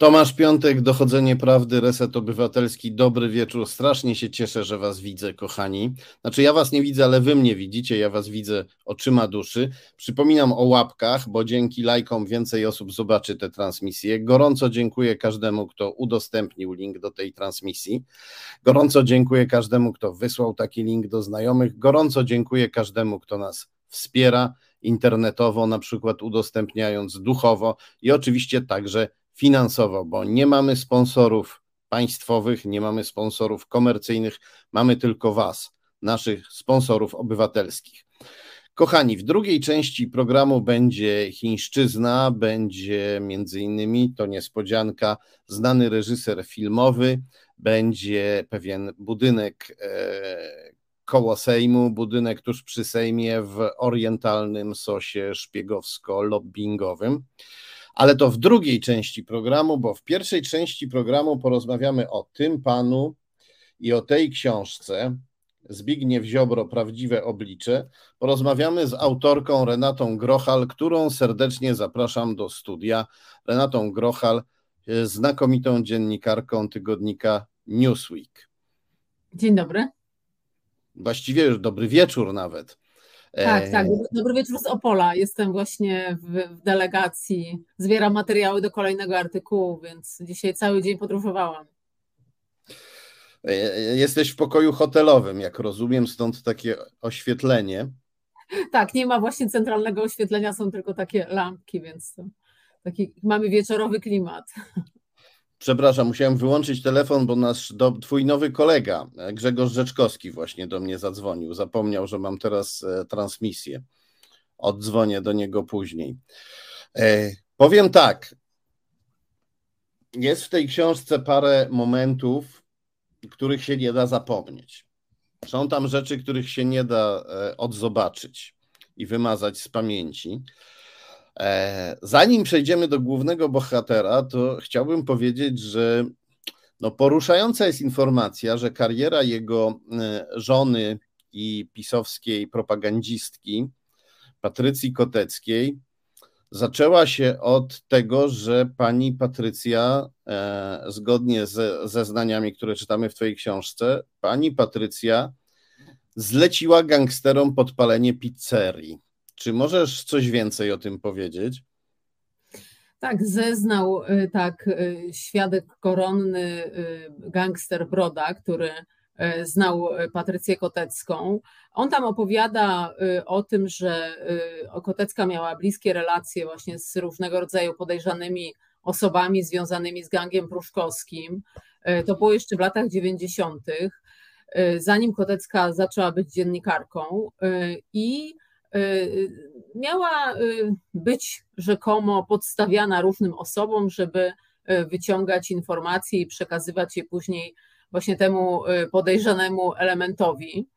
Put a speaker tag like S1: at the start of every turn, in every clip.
S1: Tomasz Piątek, Dochodzenie Prawdy, Reset Obywatelski. Dobry wieczór. Strasznie się cieszę, że Was widzę, kochani. Znaczy, ja Was nie widzę, ale Wy mnie widzicie. Ja Was widzę oczyma duszy. Przypominam o łapkach, bo dzięki lajkom więcej osób zobaczy tę transmisję. Gorąco dziękuję każdemu, kto udostępnił link do tej transmisji. Gorąco dziękuję każdemu, kto wysłał taki link do znajomych. Gorąco dziękuję każdemu, kto nas wspiera internetowo, na przykład udostępniając duchowo i oczywiście także finansowo, bo nie mamy sponsorów państwowych, nie mamy sponsorów komercyjnych, mamy tylko Was, naszych sponsorów obywatelskich. Kochani, w drugiej części programu będzie chińszczyzna, będzie między innymi, to niespodzianka, znany reżyser filmowy, będzie pewien budynek e, koło Sejmu, budynek tuż przy Sejmie w orientalnym sosie szpiegowsko-lobbingowym ale to w drugiej części programu, bo w pierwszej części programu porozmawiamy o tym panu i o tej książce. Zbigniew Ziobro, Prawdziwe Oblicze. Porozmawiamy z autorką Renatą Grochal, którą serdecznie zapraszam do studia. Renatą Grochal, znakomitą dziennikarką tygodnika Newsweek.
S2: Dzień dobry.
S1: Właściwie już dobry wieczór nawet.
S2: Tak, tak. Dobry wieczór z Opola. Jestem właśnie w, w, delegacji. Zbieram materiały do kolejnego artykułu, więc dzisiaj cały dzień podróżowałam.
S1: E, jesteś w pokoju hotelowym, jak rozumiem, stąd takie oświetlenie.
S2: Tak, nie ma właśnie centralnego oświetlenia, są tylko takie lampki, więc taki mamy wieczorowy klimat.
S1: Przepraszam, musiałem wyłączyć telefon, bo nasz do, twój nowy kolega, Grzegorz Rzeczkowski, właśnie do mnie zadzwonił. Zapomniał, że mam teraz e, transmisję. Oddzwonię do niego później. E, powiem tak. Jest w tej książce parę momentów, których się nie da zapomnieć. Są tam rzeczy, których się nie da e, odzobaczyć i wymazać z pamięci. E, zanim przejdziemy do głównego bohatera, to chciałbym powiedzieć, że no poruszająca jest informacja, że kariera jego e, żony i pisowskiej propagandzistki, Patrycji Koteckiej, zaczęła się od tego, że pani Patrycja, e, zgodnie ze zeznaniami, które czytamy w Twojej książce, pani Patrycja zleciła gangsterom podpalenie pizzerii. Czy możesz coś więcej o tym powiedzieć?
S2: Tak, zeznał y, tak y, świadek koronny y, gangster Broda, który znał Patrycję Kotecką. On tam opowiada o tym, że Kotecka miała bliskie relacje właśnie z różnego rodzaju podejrzanymi osobami związanymi z gangiem pruszkowskim. To było jeszcze w latach 90., zanim Kotecka zaczęła być dziennikarką i miała y, być rzekomo podstawiana różnym osobom, żeby y, wyciągać informacje i przekazywać je później właśnie temu podejrzanemu elementowi.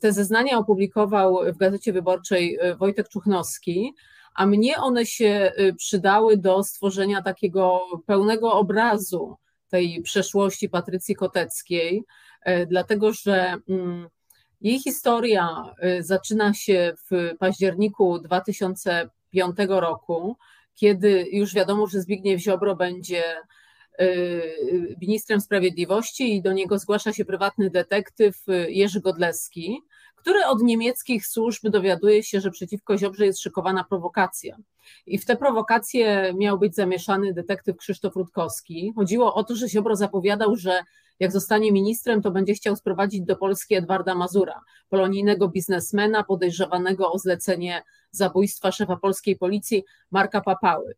S2: Te zeznania opublikował w Gazecie Wyborczej Wojtek Czuchnowski, a mnie one się przydały do stworzenia takiego pełnego obrazu tej przeszłości Patrycji Koteckiej, dlatego że mm, jej historia y, zaczyna się w październiku 2005 roku, kiedy już wiadomo, że Zbigniew Ziobro będzie y, ministrem sprawiedliwości i do niego zgłasza się prywatny detektyw y, Jerzy Godleski, który od niemieckich służb dowiaduje się, że przeciwko Ziobrze jest szykowana prowokacja. I w tę prowokację miał być zamieszany detektyw Krzysztof Rutkowski. Chodziło o to, że Ziobro zapowiadał, że jak zostanie ministrem, to będzie chciał sprowadzić do Polski Edwarda Mazura, polonijnego biznesmena podejrzewanego o zlecenie zabójstwa szefa polskiej policji Marka Papały.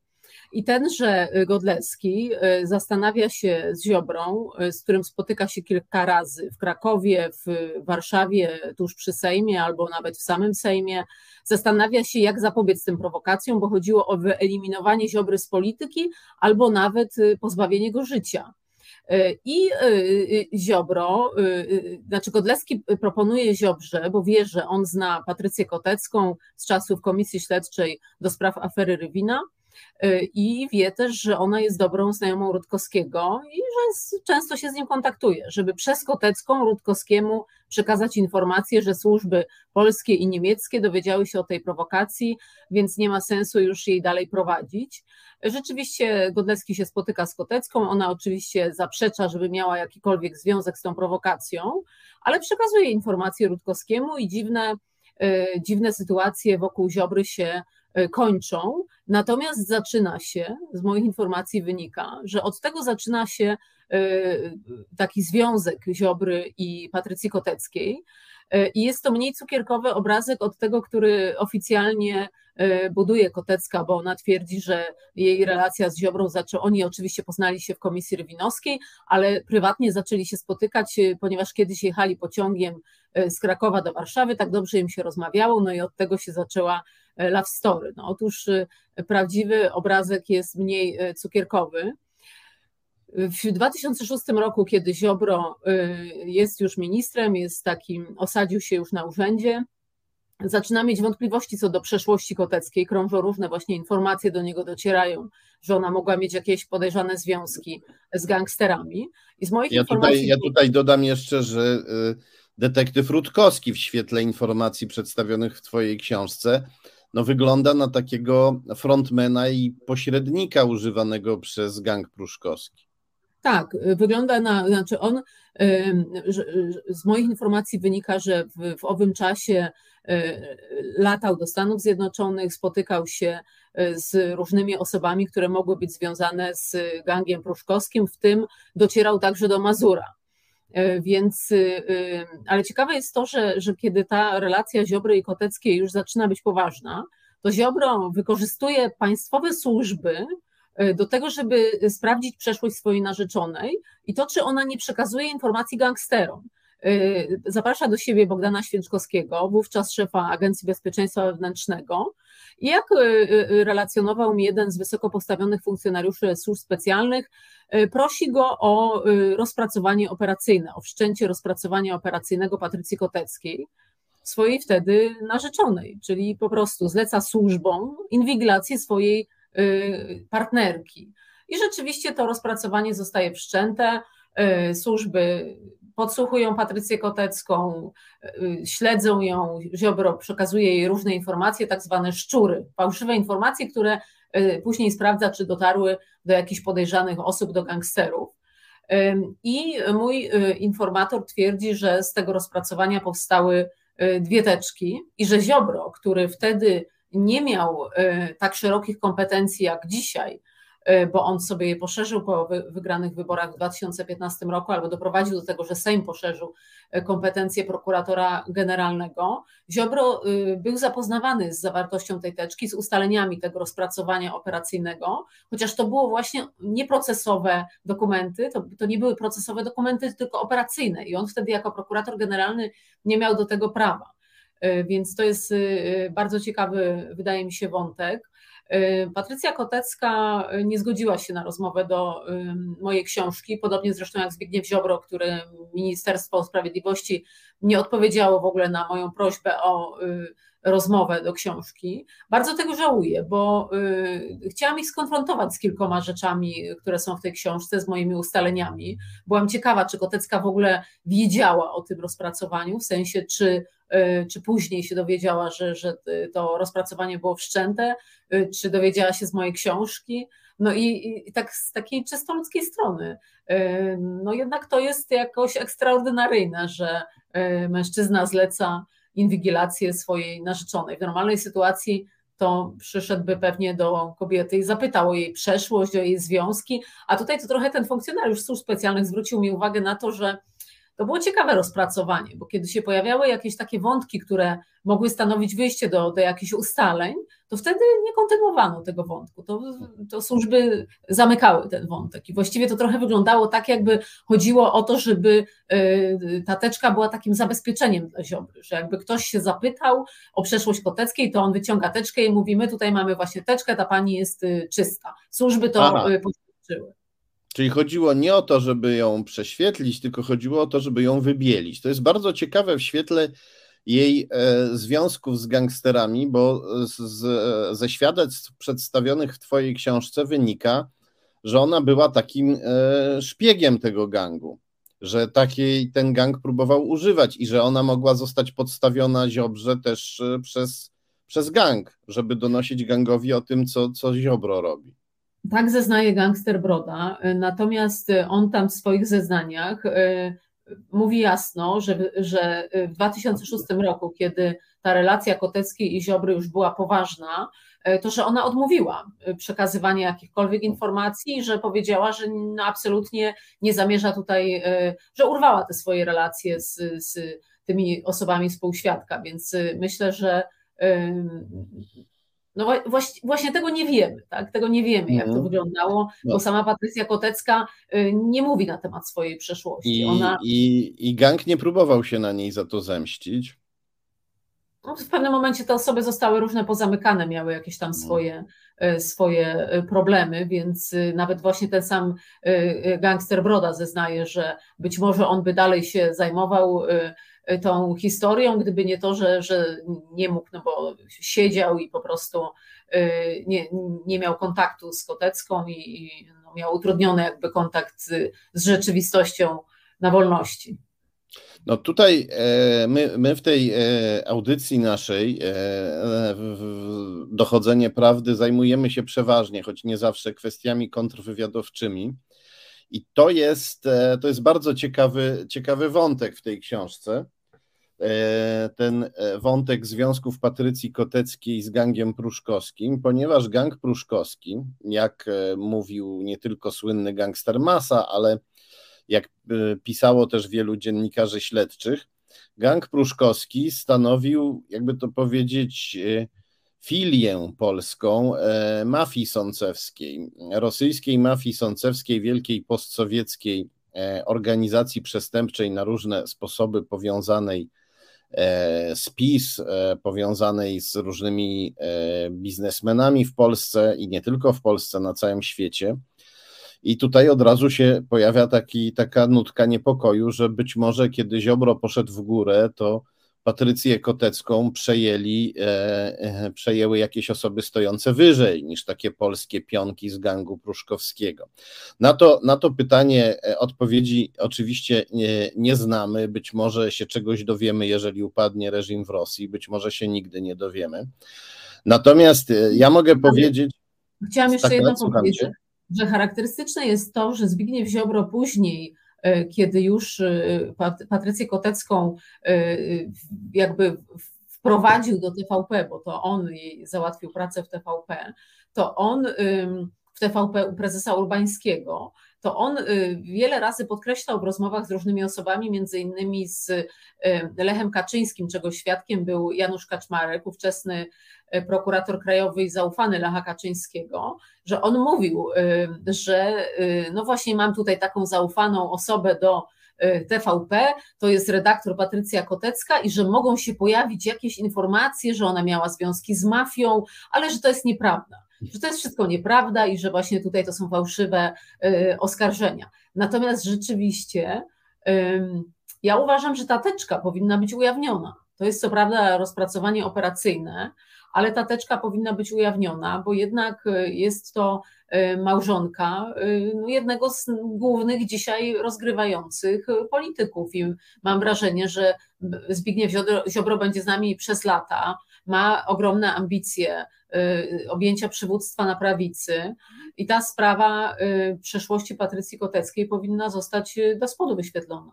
S2: I tenże Godlewski y, zastanawia się z Ziobrą, y, z którym spotyka się kilka razy w Krakowie, w Warszawie, tuż przy Sejmie albo nawet w samym Sejmie. Zastanawia się, jak zapobiec tym prowokacjom, bo chodziło o wyeliminowanie Ziobry z polityki albo nawet y, pozbawienie go życia. I Ziobro, znaczy Godlewski proponuje Ziobrze, bo wie, że on zna Patrycję Kotecką z czasów Komisji Śledczej do spraw afery Rywina, i wie też, że ona jest dobrą znajomą Rutkowskiego i że często się z nim kontaktuje, żeby przez Kotecką Rutkowskiemu przekazać informację, że służby polskie i niemieckie dowiedziały się o tej prowokacji, więc nie ma sensu już jej dalej prowadzić. Rzeczywiście Godlecki się spotyka z Kotecką, ona oczywiście zaprzecza, żeby miała jakikolwiek związek z tą prowokacją, ale przekazuje informację Rutkowskiemu i dziwne, e, dziwne sytuacje wokół Ziobry się kończą. Natomiast zaczyna się, z moich informacji wynika, że od tego zaczyna się e, taki związek Ziobry i Patrycji Koteckiej. I jest to mniej cukierkowy obrazek od tego, który oficjalnie E, buduje Kotecka, bo ona twierdzi, że jej relacja z Ziobrą zaczęła, oni oczywiście poznali się w komisji rywinowskiej, ale prywatnie zaczęli się spotykać, e, ponieważ kiedyś jechali pociągiem e, z Krakowa do Warszawy, tak dobrze im się rozmawiało, no i od tego się zaczęła love story. No, otóż prawdziwy obrazek jest mniej cukierkowy. W 2006 roku, kiedy Ziobro jest już ministrem, jest takim, osadził się już na urzędzie, zaczyna mieć wątpliwości co do przeszłości Koteckiej. Krążą różne właśnie informacje do niego docierają, że ona mogła mieć jakieś podejrzane związki z gangsterami. I z moich
S1: ja
S2: informacji...
S1: Tutaj, ja tutaj dodam jeszcze, że y, detektyw Rutkowski w świetle informacji przedstawionych w twojej książce no wygląda na takiego frontmana i pośrednika używanego przez gang pruszkowski.
S2: Tak, wygląda na, znaczy on, z moich informacji wynika, że w, w owym czasie Y, latał do Stanów Zjednoczonych, spotykał się y, z różnymi osobami, które mogły być związane z gangiem pruszkowskim, w tym docierał także do Mazura. Y, więc, ale ciekawe jest to, że, że kiedy ta relacja Ziobry i Koteckiej już zaczyna być poważna, to Ziobro wykorzystuje państwowe służby do tego, żeby sprawdzić przeszłość swojej narzeczonej i to, czy ona nie przekazuje informacji gangsterom. Y, zaprasza do siebie Bogdana Święczkowskiego, wówczas szefa Agencji Bezpieczeństwa Wewnętrznego. I jak y, y, relacjonował mi jeden z wysoko postawionych funkcjonariuszy służb specjalnych, prosi go o rozpracowanie operacyjne, o wszczęcie rozpracowania operacyjnego Patrycji Koteckiej, swojej wtedy narzeczonej, czyli po prostu zleca służbom inwigilację swojej partnerki. I rzeczywiście to rozpracowanie zostaje wszczęte. Służby podsłuchują Patrycję Kotecką, y, śledzą ją, Ziobro przekazuje jej różne informacje, tak zwane szczury, fałszywe informacje, które y, później sprawdza, czy dotarły do jakichś podejrzanych osób, do gangsterów. I mój y, informator twierdzi, że z tego rozpracowania powstały dwie teczki i że Ziobro, który wtedy nie miał tak szerokich kompetencji jak dzisiaj, bo on sobie je poszerzył po wygranych wyborach w 2015 roku, albo doprowadził do tego, że Sejm poszerzył e, kompetencje prokuratora generalnego. Ziobro y, był zapoznawany z zawartością tej teczki, z ustaleniami tego rozpracowania operacyjnego, chociaż to było właśnie nieprocesowe dokumenty, to, to nie były procesowe dokumenty, tylko operacyjne i on wtedy jako prokurator generalny nie miał do tego prawa. E, więc to jest bardzo ciekawy, wydaje mi się, wątek. Y, Patrycja Kotecka y, nie zgodziła się na rozmowę do mojej książki, podobnie zresztą jak Zbigniew Ziobro, który Ministerstwo Sprawiedliwości nie odpowiedziało w ogóle na moją prośbę o y, rozmowę do książki. Bardzo tego żałuję, bo chciałam ich skonfrontować z kilkoma rzeczami, które są w tej książce, z moimi ustaleniami. Byłam ciekawa, czy Kotecka w ogóle wiedziała o tym rozpracowaniu, w sensie, czy czy później się dowiedziała, że, że to rozpracowanie było wszczęte, y, czy dowiedziała się z mojej książki. No i, i, tak z takiej czysto ludzkiej strony, y, no jednak to jest jakoś ekstraordynaryjne, że mężczyzna zleca inwigilację swojej narzeczonej. W normalnej sytuacji to przyszedłby pewnie do kobiety i zapytał o jej przeszłość, o jej związki, a tutaj to trochę ten funkcjonariusz służb specjalnych zwrócił mi uwagę na to, że to było ciekawe rozpracowanie, bo kiedy się pojawiały jakieś takie wątki, które mogły stanowić wyjście do, do jakichś ustaleń, to wtedy nie kontynuowano tego wątku. To, to służby zamykały ten wątek. I właściwie to trochę wyglądało tak, jakby chodziło o to, żeby y, ta teczka była takim zabezpieczeniem dla Ziobry, że jakby ktoś się zapytał o przeszłość Koteckiej, to on wyciąga teczkę i mówi, my tutaj mamy właśnie teczkę, ta pani jest y, czysta. Służby to Aha. Y, potwierdziły.
S1: Czyli chodziło nie o to, żeby ją prześwietlić, tylko chodziło o to, żeby ją wybielić. To jest bardzo ciekawe w świetle jej związków z gangsterami, bo z, ze świadectw przedstawionych w Twojej książce wynika, że ona była takim szpiegiem tego gangu że takiej ten gang próbował używać i że ona mogła zostać podstawiona Ziobrze też e, przez, przez gang, żeby donosić gangowi o tym, co, co Ziobro robi.
S2: Tak zeznaje gangster Broda, e, natomiast e, on tam w swoich zeznaniach mówi jasno, że, że w 2006 roku, kiedy ta relacja Koteckiej i Ziobry już była poważna, to, że ona odmówiła przekazywania jakichkolwiek informacji, że powiedziała, że absolutnie nie zamierza tutaj, że urwała te swoje relacje z, z tymi osobami współświadka, więc myślę, że no właśnie, tego nie wiemy, tak? Tego nie wiemy, jak to mhm. wyglądało, no. bo sama Patrycja Kotecka nie mówi na temat swojej przeszłości.
S1: I,
S2: Ona...
S1: i, I gang nie próbował się na niej za to zemścić
S2: no, w pewnym momencie te osoby zostały różne pozamykane, miały jakieś tam swoje, e, swoje e, problemy, więc nawet właśnie ten sam gangster Broda zeznaje, że być może on by dalej się zajmował tą historią, gdyby nie to, że, że nie mógł, no bo siedział i po prostu nie, nie miał kontaktu z Kotecką i, i no miał utrudniony jakby kontakt z, z rzeczywistością na wolności.
S1: No tutaj e, my, my w tej e, audycji naszej e, dochodzenie prawdy zajmujemy się przeważnie, choć nie zawsze kwestiami kontrwywiadowczymi. I to jest, to jest bardzo ciekawy, ciekawy wątek w tej książce. Ten wątek związków Patrycji Koteckiej z gangiem pruszkowskim, ponieważ gang pruszkowski, jak mówił nie tylko słynny gangster Masa, ale jak pisało też wielu dziennikarzy śledczych, gang pruszkowski stanowił, jakby to powiedzieć, filię polską e, mafii sącewskiej, rosyjskiej mafii sącewskiej, wielkiej postsowieckiej e, organizacji przestępczej na różne sposoby powiązanej e, z PiS, powiązanej z różnymi biznesmenami w Polsce i nie tylko w Polsce, na całym świecie. I tutaj od razu się pojawia taki, taka nutka niepokoju, że być może kiedy Ziobro poszedł w górę, to Patrycję Kotecką przejęli, e, e, przejęły jakieś osoby stojące wyżej niż takie polskie pionki z gangu pruszkowskiego. Na to, na to pytanie e, odpowiedzi oczywiście nie, nie znamy. Być może się czegoś dowiemy, jeżeli upadnie reżim w Rosji, być może się nigdy nie dowiemy. Natomiast ja mogę powiedzieć.
S2: Chciałam jeszcze tak, jedno powiedzieć że charakterystyczne jest to, że Zbigniew Ziobro później, kiedy już e, Patrycję Kotecką e, jakby wprowadził do TVP, bo to on jej załatwił pracę w TVP, to on w TVP u prezesa Urbańskiego, to on wiele razy podkreślał w rozmowach z różnymi osobami, między innymi z Lechem Kaczyńskim, czego świadkiem był Janusz Kaczmarek, ówczesny E, prokurator krajowy i zaufany Lecha Kaczyńskiego, że on mówił, że no właśnie mam tutaj taką zaufaną osobę do TVP, to jest redaktor Patrycja Kotecka i że mogą się pojawić jakieś informacje, że ona miała związki z mafią, ale że to jest nieprawda, że to jest wszystko nieprawda i że właśnie tutaj to są fałszywe oskarżenia. Natomiast rzeczywiście ja uważam, że ta teczka powinna być ujawniona. To jest co prawda rozpracowanie operacyjne, ale ta teczka powinna być ujawniona, bo jednak y, jest to y, małżonka y, no, jednego z głównych dzisiaj rozgrywających polityków i mam wrażenie, że Zbigniew Ziobro będzie z nami przez lata, ma ogromne ambicje objęcia przywództwa na prawicy i ta sprawa przeszłości Patrycji Koteckiej powinna zostać do spodu wyświetlona.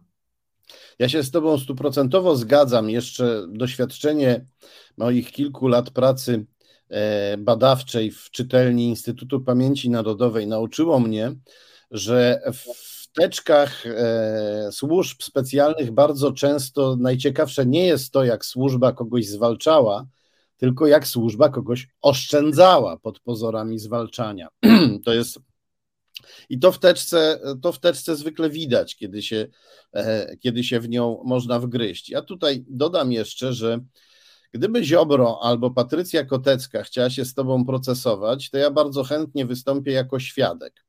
S1: Ja się z Tobą stuprocentowo zgadzam. Jeszcze doświadczenie moich kilku lat pracy e, badawczej w czytelni Instytutu Pamięci Narodowej nauczyło mnie, że w teczkach e, służb specjalnych bardzo często najciekawsze nie jest to, jak służba kogoś zwalczała, tylko jak służba kogoś oszczędzała pod pozorami zwalczania. To jest i to w teczce, to w teczce zwykle widać, kiedy się, e, kiedy się w nią można wgryźć. Ja tutaj dodam jeszcze, że gdyby Ziobro albo Patrycja Kotecka chciała się z tobą procesować, to ja bardzo chętnie wystąpię jako świadek.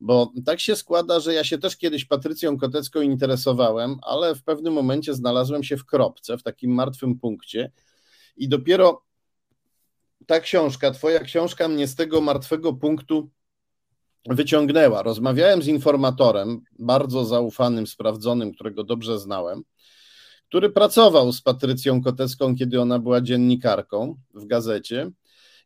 S1: Bo tak się składa, że ja się też kiedyś Patrycją Kotecką interesowałem, ale w pewnym momencie znalazłem się w kropce, w takim martwym punkcie i dopiero ta książka, twoja książka mnie z tego martwego punktu wyciągnęła. Rozmawiałem z informatorem, bardzo zaufanym, sprawdzonym, którego dobrze znałem, który pracował z Patrycją Kotecką, kiedy ona była dziennikarką w gazecie.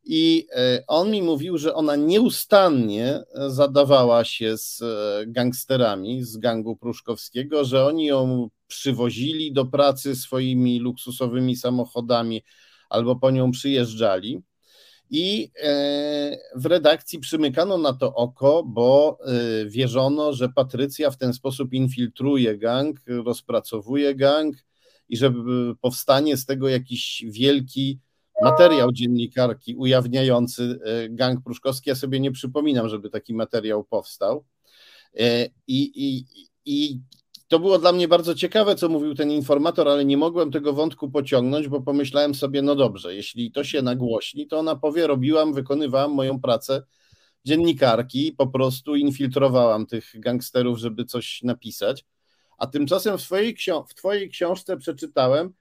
S1: I e, on mi mówił, że ona nieustannie zadawała się z e, gangsterami z gangu pruszkowskiego, że oni ją przywozili do pracy swoimi luksusowymi samochodami albo po nią przyjeżdżali. I e, w redakcji przymykano na to oko, bo wierzono, że Patrycja w ten sposób infiltruje gang, rozpracowuje gang i że powstanie z tego jakiś wielki materiał dziennikarki ujawniający e, gang pruszkowski. Ja sobie nie przypominam, żeby taki materiał powstał. E, I, i, I to było dla mnie bardzo ciekawe, co mówił ten informator, ale nie mogłem tego wątku pociągnąć, bo pomyślałem sobie, no dobrze, jeśli to się nagłośni, to ona powie, robiłam, wykonywałam moją pracę dziennikarki, po prostu infiltrowałam tych gangsterów, żeby coś napisać. A tymczasem w twojej, w twojej książce przeczytałem,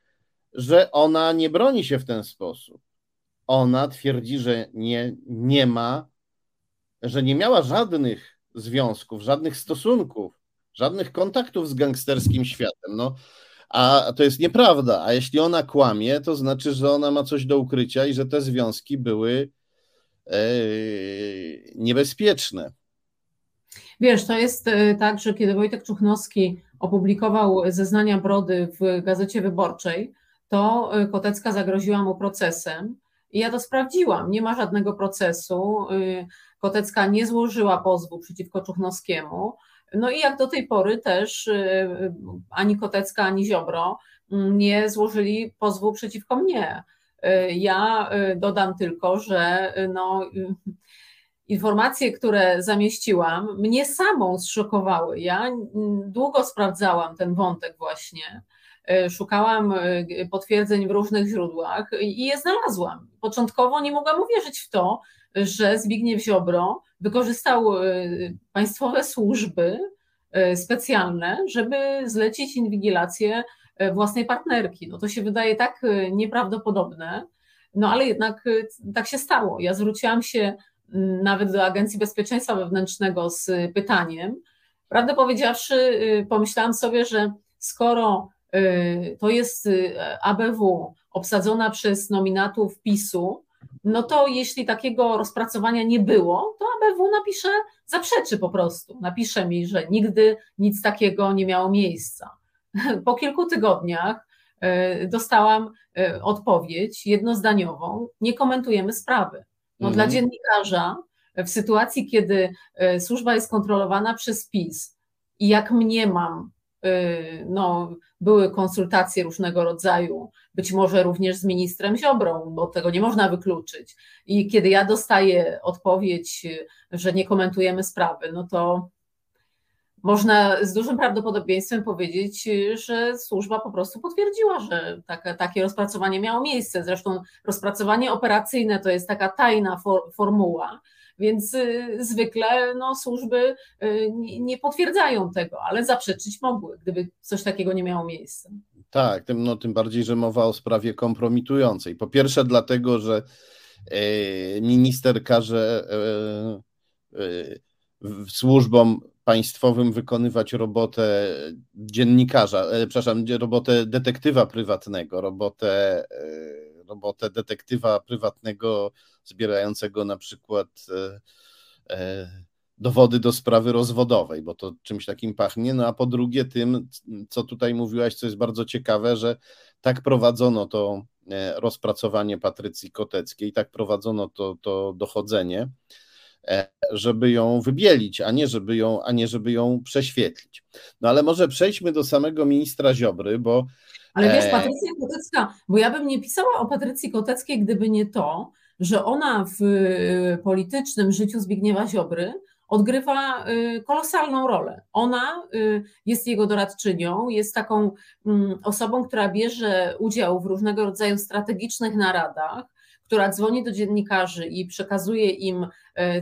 S1: że ona nie broni się w ten sposób. Ona twierdzi, że nie, nie ma, że nie miała żadnych związków, żadnych stosunków, żadnych kontaktów z gangsterskim światem. No, a to jest nieprawda. A jeśli ona kłamie, to znaczy, że ona ma coś do ukrycia i że te związki były e, niebezpieczne.
S2: Wiesz, to jest e, tak, że kiedy Wojtek Czuchnowski opublikował zeznania Brody w Gazecie Wyborczej, to y, Kotecka zagroziła mu procesem. I ja to sprawdziłam, nie ma żadnego procesu. Y, Kotecka nie złożyła pozwu przeciwko Czuchnowskiemu. No i jak do tej pory też y, ani Kotecka, ani Ziobro mm, nie złożyli pozwu przeciwko mnie. Ja dodam tylko, że no, informacje, które zamieściłam, mnie samą zszokowały. Ja długo sprawdzałam ten wątek właśnie szukałam potwierdzeń w różnych źródłach i je znalazłam. Początkowo nie mogłam uwierzyć w to, że Zbigniew Ziobro wykorzystał e, państwowe służby specjalne, żeby zlecić inwigilację własnej partnerki. No to się wydaje tak nieprawdopodobne, no ale jednak tak się stało. Ja zwróciłam się nawet do Agencji Bezpieczeństwa Wewnętrznego z pytaniem. Prawdę powiedziawszy, pomyślałam sobie, że skoro to jest ABW obsadzona przez nominatów PiSu, no to jeśli takiego rozpracowania nie było, to ABW napisze, zaprzeczy po prostu. Napisze mi, że nigdy nic takiego nie miało miejsca. Po kilku tygodniach y, dostałam odpowiedź jednozdaniową, nie komentujemy sprawy. No, mhm. Dla dziennikarza w sytuacji, kiedy służba jest kontrolowana przez PiS i jak mniemam, Y, no, były konsultacje różnego rodzaju, być może również z ministrem Ziobrą, bo tego nie można wykluczyć. I kiedy ja dostaję odpowiedź, że nie komentujemy sprawy, no to można z dużym prawdopodobieństwem powiedzieć, że służba po prostu potwierdziła, że takie, rozpracowanie miało miejsce. Zresztą rozpracowanie operacyjne to jest taka tajna for, formuła, więc y, zwykle no, służby y, nie potwierdzają tego, ale zaprzeczyć mogły, gdyby coś takiego nie miało miejsca.
S1: Tak, tym, no, tym bardziej, że mowa o sprawie kompromitującej. Po pierwsze, dlatego, że e, minister każe e, e, służbom państwowym wykonywać robotę dziennikarza, przepraszam, robotę detektywa prywatnego, robotę, robotę detektywa prywatnego zbierającego na przykład e, e, dowody do sprawy rozwodowej, bo to czymś takim pachnie. No a po drugie, tym, co tutaj mówiłaś, co jest bardzo ciekawe, że tak prowadzono to e, rozpracowanie Patrycji Koteckiej, tak prowadzono to, to dochodzenie, żeby ją wybielić, a nie żeby ją, a nie żeby ją prześwietlić. No ale może przejdźmy do samego ministra Ziobry, bo.
S2: Ale wiesz, Patrycja Kotecka, bo ja bym nie pisała o Patrycji Koteckiej, gdyby nie to, że ona w y, politycznym życiu Zbigniewa Ziobry odgrywa y, kolosalną rolę. Ona y, jest jego doradczynią, jest taką mm, osobą, która bierze udział w różnego rodzaju strategicznych naradach, która dzwoni do dziennikarzy i przekazuje im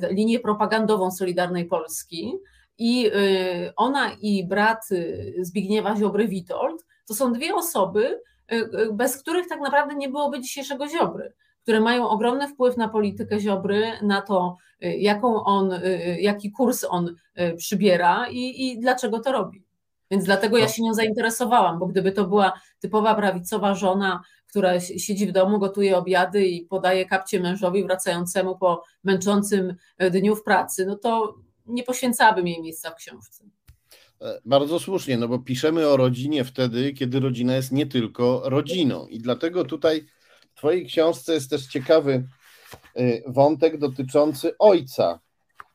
S2: linię propagandową Solidarnej Polski. I ona i brat Zbigniewa Ziobry Witold to są dwie osoby, bez których tak naprawdę nie byłoby dzisiejszego Ziobry które mają ogromny wpływ na politykę Ziobry, na to, y, jaką on, y, y, jaki kurs on przybiera i, i dlaczego to robi. Więc dlatego ja się nią zainteresowałam, bo gdyby to była typowa prawicowa żona, która siedzi w domu, gotuje obiady i podaje kapcie mężowi wracającemu po męczącym dniu w pracy, no to nie poświęcałabym jej miejsca w książce.
S1: E, bardzo słusznie, no bo piszemy o rodzinie wtedy, kiedy rodzina jest nie tylko rodziną. I dlatego tutaj w Twojej książce jest też ciekawy y, wątek dotyczący ojca,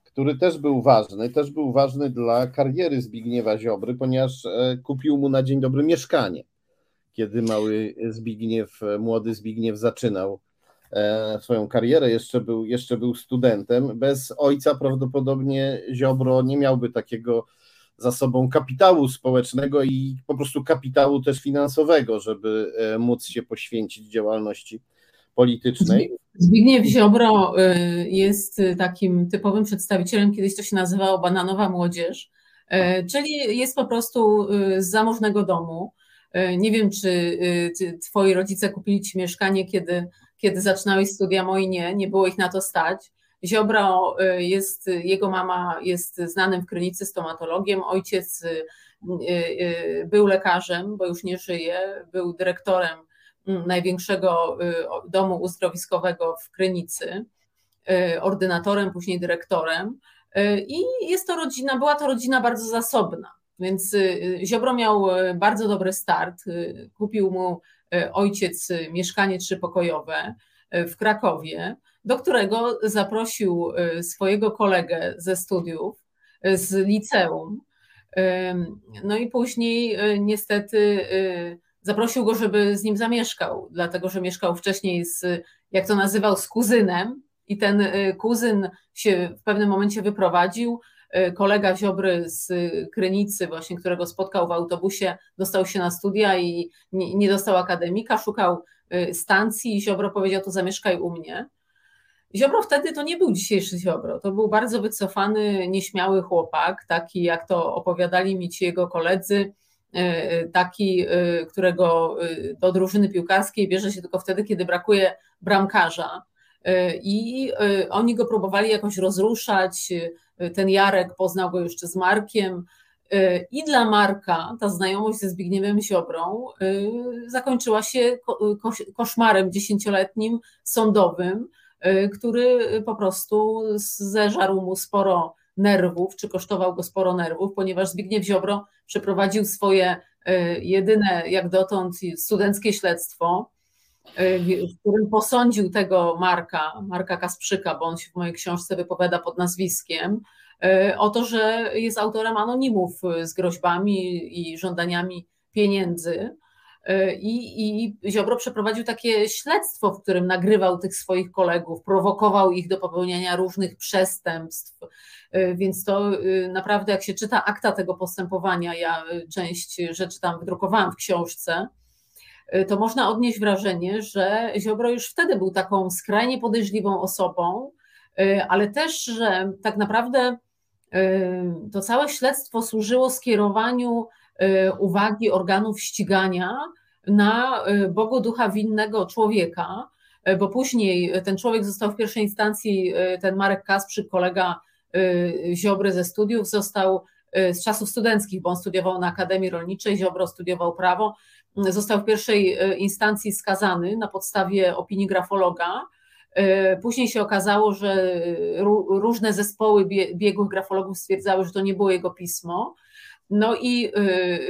S1: który też był ważny, też był ważny dla kariery Zbigniewa Ziobry, ponieważ e, kupił mu na dzień dobry mieszkanie, kiedy mały Zbigniew, młody Zbigniew zaczynał e, swoją karierę, jeszcze był, jeszcze był studentem. Bez ojca prawdopodobnie Ziobro nie miałby takiego za sobą kapitału społecznego i po prostu kapitału też finansowego, żeby e, móc się poświęcić działalności politycznej.
S2: Zbigniew Ziobro e, jest takim typowym przedstawicielem, kiedyś to się nazywało bananowa młodzież, e, czyli jest po prostu z zamożnego domu. Nie wiem, czy twoi rodzice kupili ci mieszkanie, kiedy, kiedy zaczynałeś studia, moi nie, nie było ich na to stać. Ziobro y, jest, jego mama jest znanym w Krynicy stomatologiem, ojciec y, y, był lekarzem, bo już nie żyje, był dyrektorem mm, największego domu uzdrowiskowego w Krynicy, ordynatorem, później dyrektorem. I jest to rodzina, była to rodzina bardzo zasobna, więc Ziobro miał bardzo dobry start. Kupił mu ojciec mieszkanie trzypokojowe w Krakowie do którego zaprosił y, swojego kolegę ze studiów, y, z liceum. No i później y, niestety zaprosił go, żeby z nim zamieszkał, dlatego że mieszkał wcześniej z, jak to nazywał, z kuzynem i ten kuzyn się w pewnym momencie wyprowadził. Kolega Ziobry z Krynicy, właśnie, którego spotkał w autobusie, dostał się na studia i nie, dostał akademika, szukał stacji i Ziobro powiedział, to zamieszkaj u mnie. Ziobro wtedy to nie był dzisiejszy Ziobro, to był bardzo wycofany, nieśmiały chłopak, taki jak to opowiadali mi ci jego koledzy, e, taki, e, którego do drużyny piłkarskiej bierze się tylko wtedy, kiedy brakuje bramkarza. I oni go próbowali jakoś rozruszać. Ten Jarek poznał go jeszcze z Markiem. I dla Marka ta znajomość ze Zbigniewem Ziobrą zakończyła się koszmarem dziesięcioletnim sądowym, Y, który po prostu zeżarł mu sporo nerwów, czy kosztował go sporo nerwów, ponieważ Zbigniew Ziobro przeprowadził swoje y, jedyne jak dotąd studenckie śledztwo, y, w którym posądził tego Marka, Marka Kasprzyka, bo on się w mojej książce wypowiada pod nazwiskiem, o to, że jest autorem anonimów z groźbami i żądaniami pieniędzy. E, I, I Ziobro przeprowadził takie śledztwo, w którym nagrywał tych swoich kolegów, prowokował ich do popełniania różnych przestępstw. E, więc to e, naprawdę, jak się czyta akta tego postępowania, ja część rzeczy tam wydrukowałam w książce, to można odnieść wrażenie, że Ziobro już wtedy był taką skrajnie podejrzliwą osobą, ale też, że tak naprawdę to całe śledztwo służyło skierowaniu uwagi organów ścigania na y, Bogu ducha winnego człowieka, y, bo później ten człowiek został w pierwszej instancji, ten Marek Kasprzyk, kolega Ziobry ze studiów, został z czasów studenckich, bo on studiował na Akademii Rolniczej, Ziobro studiował prawo, został w pierwszej instancji skazany na podstawie opinii grafologa. Później się okazało, że różne zespoły biegłych grafologów stwierdzały, że to nie było jego pismo. No i y,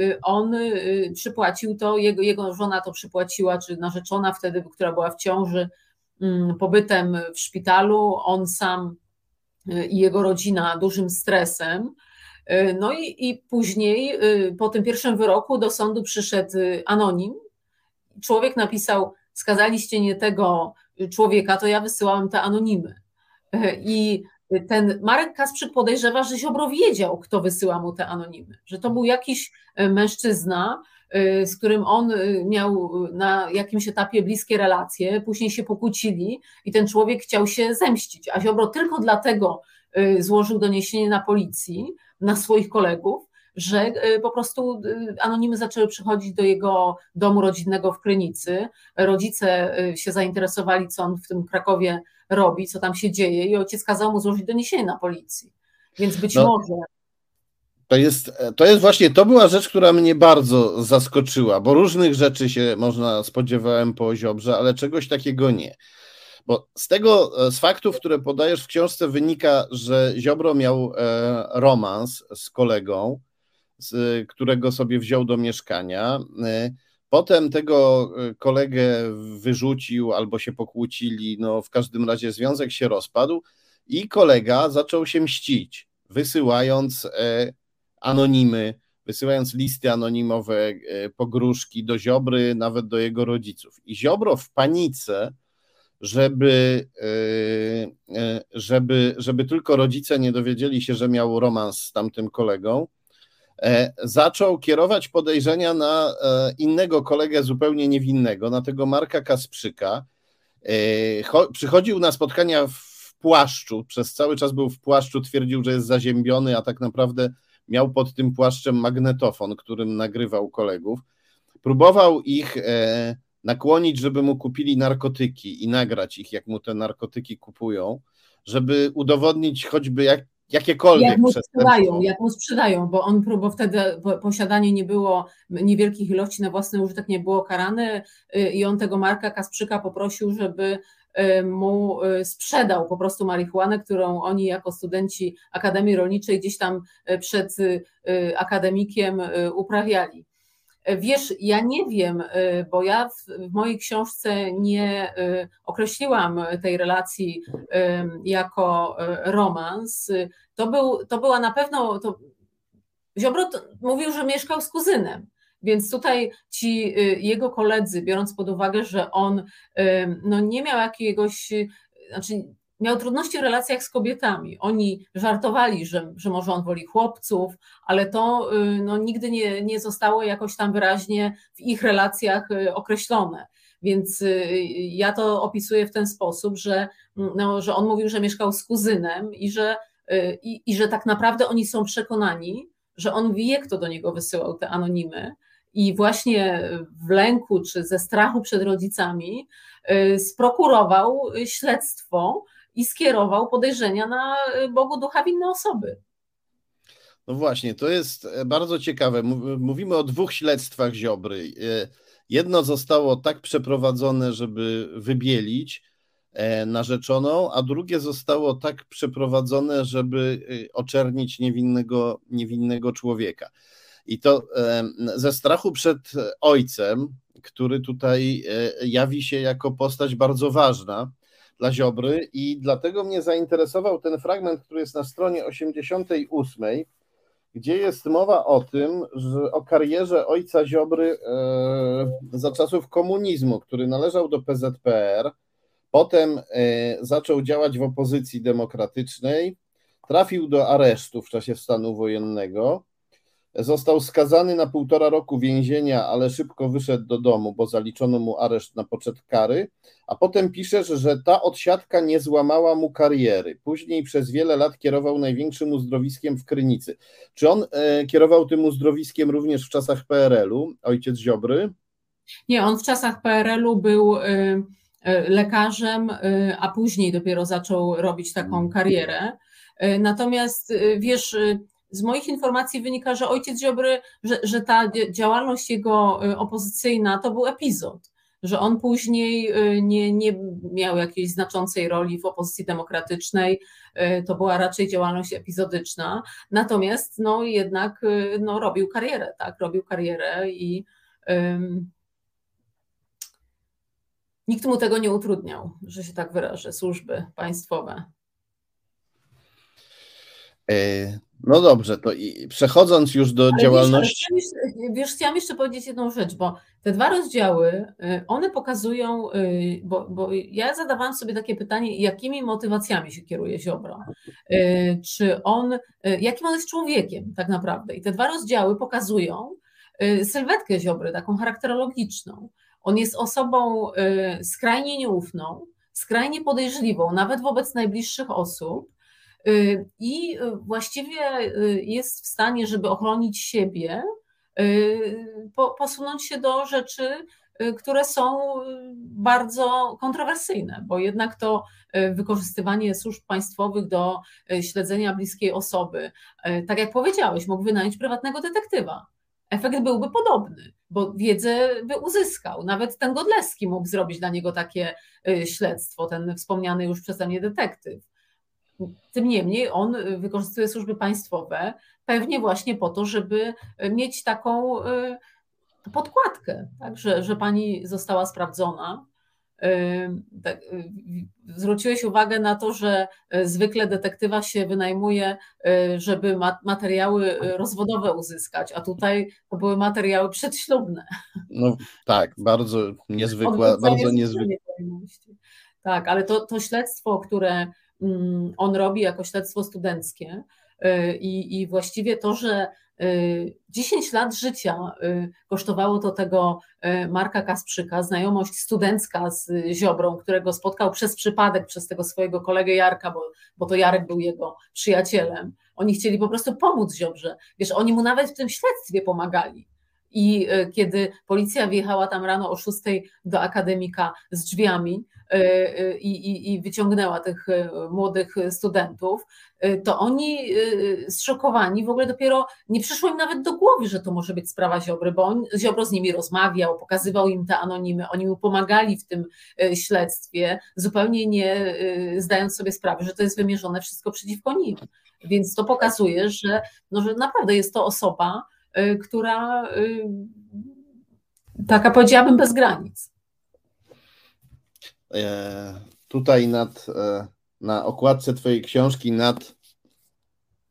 S2: y, on y, przypłacił to, jego, jego żona to przypłaciła, czy narzeczona wtedy, która była w ciąży, mm, pobytem w szpitalu, on sam i jego rodzina dużym stresem. No i, i później, po tym pierwszym wyroku, do sądu przyszedł anonim. Człowiek napisał: Skazaliście nie tego człowieka, to ja wysyłałem te anonimy. I ten Marek Kasprzyk podejrzewa, że Ziobro wiedział, kto wysyła mu te anonimy, że to był jakiś e, mężczyzna, z którym on miał na jakimś etapie bliskie relacje, później się pokłócili i ten człowiek chciał się zemścić, a Ziobro tylko dlatego złożył doniesienie na policji, na swoich kolegów, że po prostu anonimy zaczęły przychodzić do jego domu rodzinnego w Krynicy. Rodzice się zainteresowali, co on w tym Krakowie robi, co tam się dzieje, i ojciec kazał mu złożyć doniesienie na policji. Więc być no, może.
S1: To jest, to jest właśnie, to była rzecz, która mnie bardzo zaskoczyła, bo różnych rzeczy się można spodziewałem po Ziobrze, ale czegoś takiego nie. Bo z tego, z faktów, które podajesz w książce, wynika, że Ziobro miał e, romans z kolegą, z, którego sobie wziął do mieszkania. E, potem tego e, kolegę wyrzucił albo się pokłócili, no w każdym razie związek się rozpadł i kolega zaczął się mścić, wysyłając e, anonimy, wysyłając listy anonimowe, e, pogróżki do Ziobry, nawet do jego rodziców. I Ziobro w panice, żeby, żeby, żeby tylko rodzice nie dowiedzieli się, że miał romans z tamtym kolegą, zaczął kierować podejrzenia na innego kolegę zupełnie niewinnego, na tego Marka Kasprzyka. Przychodził na spotkania w płaszczu, przez cały czas był w płaszczu, twierdził, że jest zaziębiony, a tak naprawdę miał pod tym płaszczem magnetofon, którym nagrywał kolegów. Próbował ich e, nakłonić, żeby mu kupili narkotyki i nagrać ich, jak mu te narkotyki kupują, żeby udowodnić choćby jak, jakiekolwiek
S2: jak mu sprzedają, jak mu sprzedają, bo on próbował wtedy posiadanie nie było niewielkich ilości na własny użytek nie było karane y, i on tego Marka Kasprzyka poprosił, żeby Y, mu y, sprzedał po prostu marihuanę, którą oni jako studenci Akademii Rolniczej gdzieś tam przed akademikiem uprawiali. Wiesz, ja nie wiem, bo ja w, w, mojej książce nie określiłam tej relacji jako romans. To, był, to była na pewno. To, Ziobro mówił, że mieszkał z kuzynem. Więc tutaj ci y, jego koledzy, biorąc pod uwagę, że on y, no, nie miał jakiegoś, y, znaczy miał trudności w relacjach z kobietami. Oni żartowali, że, że może on woli chłopców, ale to no, nigdy nie, nie zostało jakoś tam wyraźnie w ich relacjach określone. Więc ja to opisuję w ten sposób, że, no, że on mówił, że mieszkał z kuzynem i że, i, i że tak naprawdę oni są przekonani, że on wie, kto do niego wysyłał te anonimy, i właśnie w lęku czy ze strachu przed rodzicami y, sprokurował śledztwo i skierował podejrzenia na Bogu ducha winne osoby.
S1: No właśnie, to jest e, bardzo ciekawe. Mówimy o dwóch śledztwach Ziobry. E, jedno zostało tak przeprowadzone, żeby wybielić e, narzeczoną, a drugie zostało tak przeprowadzone, żeby oczernić niewinnego, niewinnego człowieka. I to ze strachu przed ojcem, który tutaj e, jawi się jako postać bardzo ważna dla Ziobry, i dlatego mnie zainteresował ten fragment, który jest na stronie 88, gdzie jest mowa o tym, że o karierze ojca Ziobry e, za czasów komunizmu, który należał do PZPR, potem e, zaczął działać w opozycji demokratycznej, trafił do aresztu w czasie stanu wojennego Został skazany na półtora roku więzienia, ale szybko wyszedł do domu, bo zaliczono mu areszt na poczet kary. A potem piszesz, że ta odsiadka nie złamała mu kariery. Później przez wiele lat kierował największym uzdrowiskiem w Krynicy. Czy on e, kierował tym uzdrowiskiem również w czasach PRL-u, ojciec Ziobry?
S2: Nie, on w czasach PRL-u był y, y, lekarzem, y, a później dopiero zaczął robić taką mm. karierę. Natomiast wiesz, z moich informacji wynika, że ojciec Ziobry, że, że ta działalność jego y, opozycyjna to był epizod, że on później y, nie, nie miał jakiejś znaczącej roli w opozycji demokratycznej, y, to była raczej działalność epizodyczna, natomiast no jednak no, robił karierę, tak, robił karierę i um, nikt mu tego nie utrudniał, że się tak wyrażę, służby państwowe.
S1: E, no dobrze, to i przechodząc już do ale działalności.
S2: Wiesz, wiesz, chciałam jeszcze powiedzieć jedną rzecz, bo te dwa rozdziały, y, one pokazują, y, bo, bo ja zadawałam sobie takie pytanie, jakimi motywacjami się kieruje Ziobro? Y, czy on, jakim on jest człowiekiem tak naprawdę? I te dwa rozdziały pokazują, sylwetkę Ziobry, taką charakterologiczną. On jest osobą skrajnie nieufną, skrajnie podejrzliwą, nawet wobec najbliższych osób. I właściwie jest w stanie, żeby ochronić siebie, posunąć się do rzeczy, Y, które są y, bardzo kontrowersyjne, bo jednak to y, wykorzystywanie służb państwowych do śledzenia bliskiej osoby, tak jak powiedziałeś, mógł wynająć prywatnego detektywa. Efekt byłby podobny, bo wiedzę by uzyskał. Nawet ten Godleski mógł zrobić dla niego takie śledztwo, ten wspomniany już przeze mnie detektyw. Tym niemniej on wykorzystuje służby państwowe pewnie właśnie po to, żeby mieć taką podkładkę, tak, że, że pani została sprawdzona. Tak, zwróciłeś uwagę na to, że zwykle detektywa się wynajmuje, żeby materiały rozwodowe uzyskać, a tutaj to były materiały przedślubne.
S1: No tak, bardzo niezwykłe, bardzo niezwykłe.
S2: Tak, ale to, to śledztwo, które on robi jako śledztwo studenckie, e, i, i właściwie to, że 10 y, lat życia y, kosztowało to tego y, Marka Kasprzyka, znajomość studencka z Ziobrą, którego spotkał przez przypadek, przez tego swojego kolegę Jarka, bo, bo to Jarek był jego przyjacielem. Oni chcieli po prostu pomóc Ziobrze. Wiesz, oni mu nawet w tym śledztwie pomagali. I kiedy policja wjechała tam rano o 6 do akademika z drzwiami, E, e, i, i, wyciągnęła tych e, młodych studentów, to oni zszokowani w ogóle dopiero nie przyszło im nawet do głowy, że to może być sprawa Ziobry, bo on, Ziobro z nimi rozmawiał, pokazywał im te anonimy, oni mu pomagali w tym śledztwie, zupełnie nie zdając sobie sprawy, że to jest wymierzone wszystko przeciwko nim. Więc to pokazuje, że, no, że naprawdę jest to osoba, która taka powiedziałabym bez granic.
S1: E, tutaj nad, e, na okładce Twojej książki nad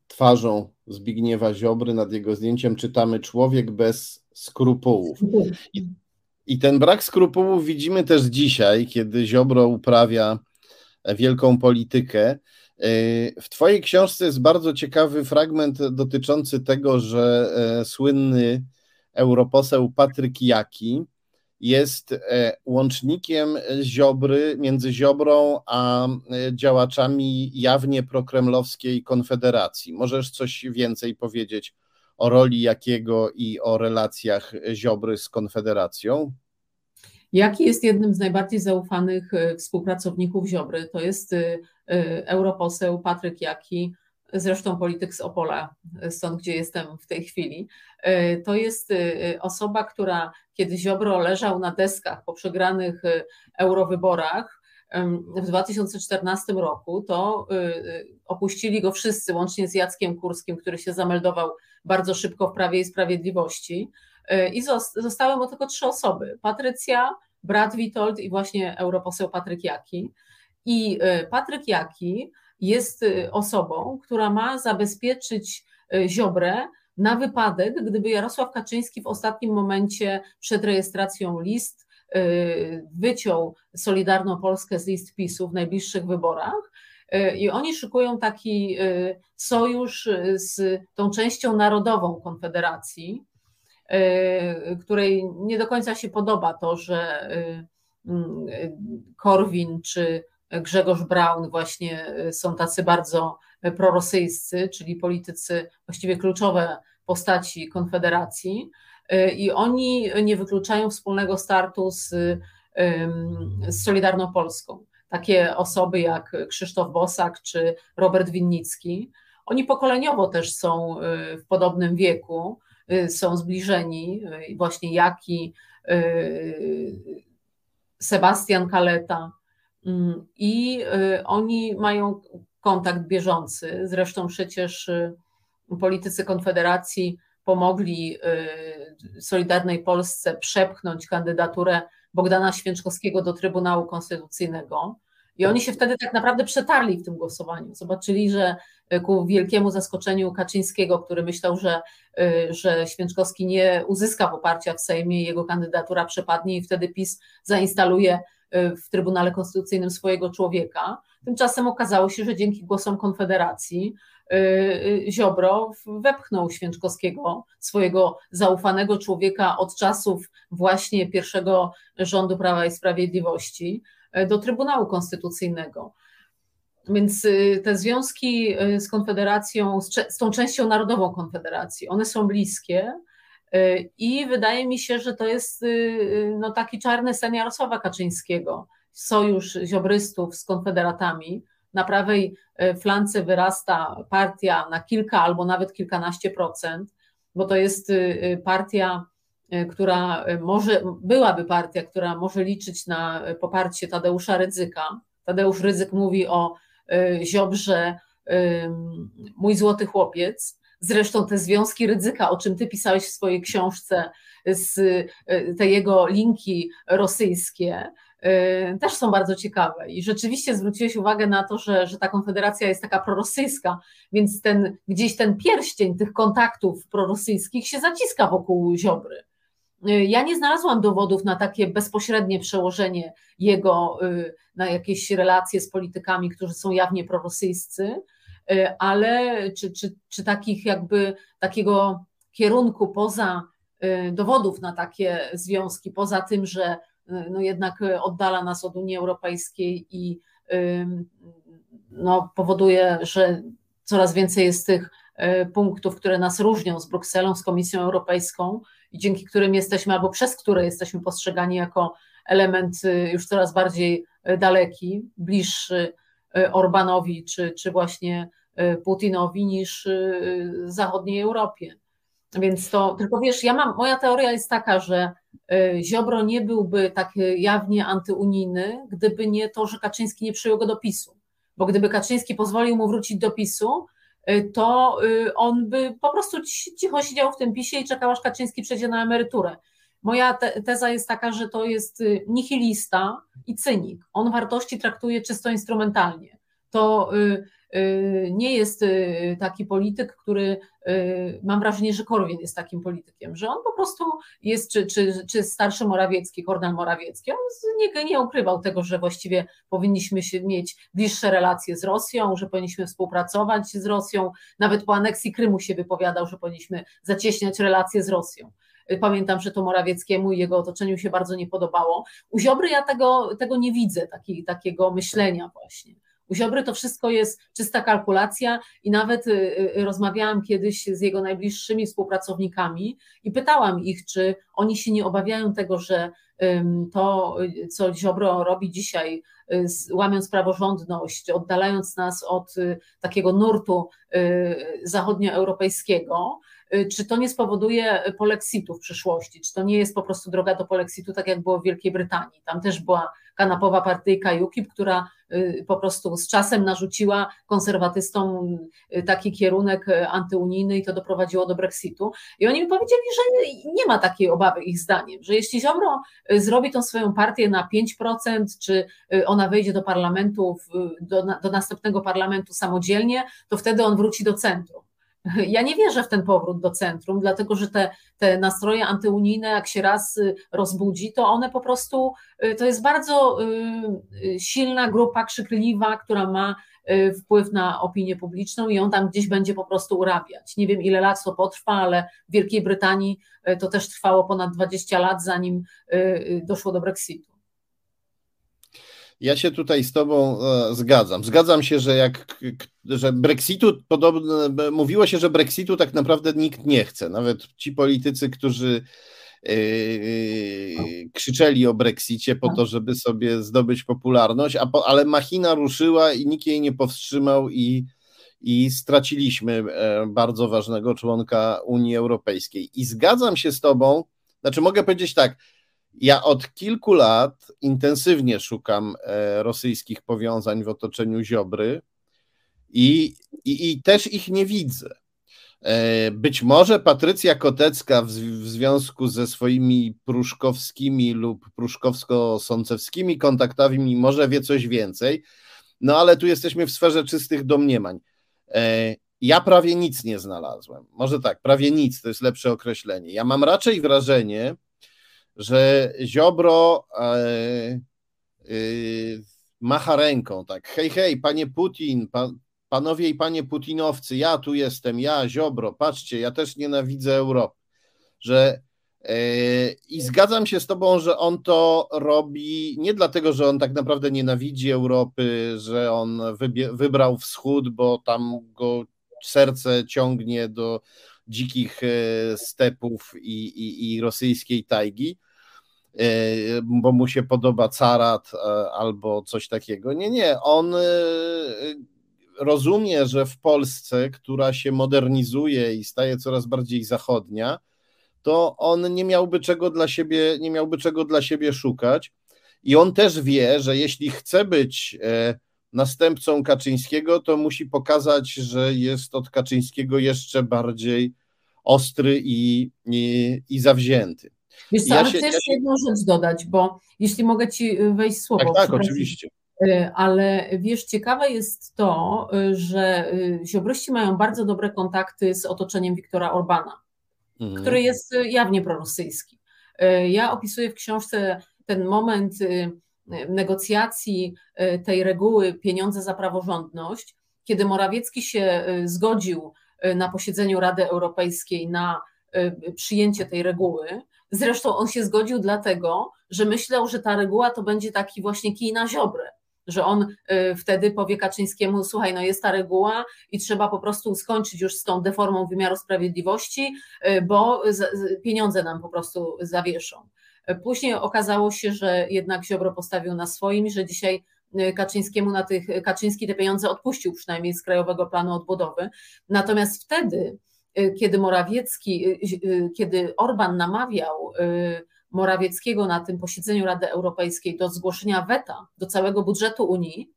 S1: twarzą Zbigniewa Ziobry, nad jego zdjęciem czytamy człowiek bez skrupułów. I, I, ten brak skrupułów widzimy też dzisiaj, kiedy Ziobro uprawia wielką politykę. E, w Twojej książce jest bardzo ciekawy fragment dotyczący tego, że słynny europoseł Patryk Jaki jest e, łącznikiem Ziobry, między Ziobrą a e, działaczami jawnie prokremlowskiej Konfederacji. Możesz coś więcej powiedzieć o roli Jakiego i o relacjach Ziobry z Konfederacją?
S2: Jaki jest jednym z najbardziej zaufanych e, współpracowników Ziobry? To jest europoseł Patryk Jaki, zresztą polityk z Opola, stąd gdzie jestem w tej chwili. E, to jest e, osoba, która kiedy Ziobro leżał na deskach po przegranych e, eurowyborach w 2014 roku, to opuścili go wszyscy, łącznie z Jackiem Kurskim, który się zameldował bardzo szybko w Prawie i Sprawiedliwości. I zostały mu tylko trzy osoby: Patrycja, brat Witold i właśnie europoseł Patryk Jaki. I Patryk Jaki jest y, osobą, która ma zabezpieczyć Ziobrę na wypadek, gdyby Jarosław Kaczyński w ostatnim momencie przed rejestracją list wyciął Solidarną Polskę z list PiSu w najbliższych wyborach. I oni szykują taki sojusz z tą częścią narodową Konfederacji, której nie do końca się podoba to, że mm, Korwin czy Grzegorz Braun właśnie y, są tacy bardzo prorosyjscy, czyli politycy, właściwie kluczowe postaci Konfederacji y, i oni nie wykluczają wspólnego startu z, z Solidarną Polską. Takie osoby jak Krzysztof Bosak czy Robert Winnicki, oni pokoleniowo też są y, w podobnym wieku, są zbliżeni, właśnie Jaki, Sebastian Kaleta, Mm, I y, oni mają kontakt bieżący. Zresztą przecież y, politycy Konfederacji pomogli y, Solidarnej Polsce przepchnąć kandydaturę Bogdana Święczkowskiego do Trybunału Konstytucyjnego. I oni się wtedy tak naprawdę przetarli w tym głosowaniu. Zobaczyli, że ku wielkiemu zaskoczeniu Kaczyńskiego, który myślał, że, że Święczkowski nie uzyska poparcia w Sejmie, jego kandydatura przepadnie i wtedy PiS zainstaluje w Trybunale Konstytucyjnym swojego człowieka. Tymczasem okazało się, że dzięki głosom Konfederacji Ziobro wepchnął Święczkowskiego, swojego zaufanego człowieka od czasów właśnie pierwszego rządu Prawa i Sprawiedliwości, do Trybunału Konstytucyjnego. Więc y, te związki y, z Konfederacją, z, tą częścią narodową Konfederacji, one są bliskie i wydaje mi się, że to jest no, taki czarny sen Jarosława Kaczyńskiego, sojusz ziobrystów z konfederatami. Na prawej flance wyrasta partia na kilka albo nawet kilkanaście procent, bo to jest partia, która może, byłaby partia, która może liczyć na poparcie Tadeusza Rydzyka. Tadeusz Rydzyk mówi o Ziobrze, mój złoty chłopiec. Zresztą te związki ryzyka, o czym ty pisałeś w swojej książce, z, te jego linki rosyjskie, też są bardzo ciekawe. I rzeczywiście zwróciłeś uwagę na to, że, że ta konfederacja jest taka prorosyjska, więc ten, gdzieś ten pierścień tych kontaktów prorosyjskich się zaciska wokół Ziobry. Ja nie znalazłam dowodów na takie bezpośrednie przełożenie jego y, na jakieś relacje z politykami, którzy są jawnie prorosyjscy, y, ale czy, czy, czy takich jakby takiego kierunku poza y, dowodów na takie związki, poza tym, że no jednak oddala nas od Unii Europejskiej i no, powoduje, że coraz więcej jest tych punktów, które nas różnią z Brukselą, z Komisją Europejską, i dzięki którym jesteśmy, albo przez które jesteśmy postrzegani jako element y, już coraz bardziej y, daleki, bliższy y, Orbanowi czy, czy właśnie Putinowi niż zachodniej Europie. Więc to, tylko wiesz, ja mam, moja teoria jest taka, że Ziobro nie byłby tak jawnie antyunijny, gdyby nie to, że Kaczyński nie przyjął go do PiSu. Bo gdyby Kaczyński pozwolił mu wrócić do PiSu, to y, on by po prostu cicho siedział w tym PiSie i czekał, aż Kaczyński przejdzie na emeryturę. Moja te, teza jest taka, że to jest y, nihilista i cynik. On wartości traktuje czysto instrumentalnie. To Y, nie jest y, taki polityk, który y, mam wrażenie, że Korwin jest takim politykiem, że on po prostu jest, czy, czy, czy starszy Morawiecki, Kornel Morawiecki, on nie, nie ukrywał tego, że właściwie powinniśmy mieć bliższe relacje z Rosją, że powinniśmy współpracować z Rosją, nawet po aneksji Krymu się wypowiadał, że powinniśmy zacieśniać relacje z Rosją. Pamiętam, że to Morawieckiemu i jego otoczeniu się bardzo nie podobało. U Ziobry ja tego, tego nie widzę, taki, takiego myślenia właśnie. U Ziobry to wszystko jest czysta kalkulacja i nawet y, y, rozmawiałam kiedyś z jego najbliższymi współpracownikami i pytałam ich, czy oni się nie obawiają tego, że to, co Ziobro robi dzisiaj, y, łamiąc praworządność, oddalając nas od takiego nurtu zachodnioeuropejskiego, czy to nie spowoduje polexitu w przyszłości, czy to nie jest po prostu droga do polexitu, tak jak było w Wielkiej Brytanii. Tam też była kanapowa partyjka UKIP, która y, po prostu z czasem narzuciła konserwatystom y, taki kierunek y, antyunijny i to doprowadziło do Brexitu. I oni mi powiedzieli, że nie ma takiej obawy ich zdaniem, że jeśli Ziobro zrobi tą swoją partię na 5%, czy ona wejdzie do parlamentu, do, do następnego parlamentu samodzielnie, to wtedy on wróci do centrum. Ja nie wierzę w ten powrót do centrum, dlatego że te, te nastroje antyunijne, jak się raz y, rozbudzi, to one po prostu, y, to jest bardzo y, silna grupa krzykliwa, która ma wpływ na opinię publiczną i on tam gdzieś będzie po prostu urabiać. Nie wiem, ile lat to potrwa, ale w Wielkiej Brytanii to też trwało ponad 20 lat, zanim doszło do Brexitu.
S1: Ja się tutaj z Tobą e, zgadzam. Zgadzam się, że jak że Brexitu podobno mówiło się, że Brexitu tak naprawdę nikt nie chce. Nawet ci politycy, którzy yy, krzyczeli o Brexicie po to, żeby sobie zdobyć popularność, a po, ale machina ruszyła i nikt jej nie powstrzymał i, i straciliśmy bardzo ważnego członka Unii Europejskiej. I zgadzam się z Tobą, znaczy mogę powiedzieć tak, ja od kilku lat intensywnie szukam e, rosyjskich powiązań w otoczeniu Ziobry i, i, i też ich nie widzę. E, być może Patrycja Kotecka w, w związku ze swoimi pruszkowskimi lub pruszkowsko-sącewskimi kontaktami może wie coś więcej, no ale tu jesteśmy w sferze czystych domniemań. E, ja prawie nic nie znalazłem. Może tak, prawie nic to jest lepsze określenie. Ja mam raczej wrażenie, że Ziobro e, macha ręką, tak, hej, hej, panie Putin, pan, panowie i panie putinowcy, ja tu jestem, ja, Ziobro, patrzcie, ja też nienawidzę Europy, że i zgadzam się z Tobą, że on to robi nie dlatego, że on tak naprawdę nienawidzi Europy, że on wybrał wschód, bo tam go serce ciągnie do dzikich e, stepów i, i, i rosyjskiej tajgi, e, bo mu się podoba carat e, albo coś takiego. Nie, nie, on rozumie, że w Polsce, która się modernizuje i staje coraz bardziej zachodnia, to on nie miałby czego dla siebie, nie miałby czego dla siebie szukać. I on też wie, że jeśli chce być e, następcą Kaczyńskiego, to musi pokazać, że jest od Kaczyńskiego jeszcze bardziej ostry i, i, i zawzięty.
S2: Wiesz co, ja ale się, chcę jeszcze ja się... jedną rzecz dodać, bo jeśli mogę Ci wejść w słowo.
S1: Tak, tak, oczywiście.
S2: E, ale wiesz, ciekawe jest to, e, że ziobryści mają bardzo dobre kontakty z otoczeniem Wiktora Orbana mhm. który jest y, jawnie prorosyjski. Y, ja opisuję w książce ten moment y, negocjacji tej reguły pieniądze za praworządność, kiedy Morawiecki się zgodził na posiedzeniu Rady Europejskiej na przyjęcie tej reguły. Zresztą on się zgodził dlatego, że myślał, że ta reguła to będzie taki właśnie kij na ziobrę że on y, wtedy powie Kaczyńskiemu, słuchaj, no jest ta reguła i trzeba po prostu skończyć już z tą deformą wymiaru sprawiedliwości, y, bo pieniądze nam po prostu zawieszą. Później okazało się, że jednak Ziobro postawił na swoim że dzisiaj y, Kaczyńskiemu na tych, Kaczyński te pieniądze odpuścił przynajmniej z Krajowego Planu Odbudowy. Natomiast wtedy, kiedy Morawiecki, kiedy Orban namawiał Morawieckiego na tym posiedzeniu Rady Europejskiej do zgłoszenia weta do całego budżetu Unii,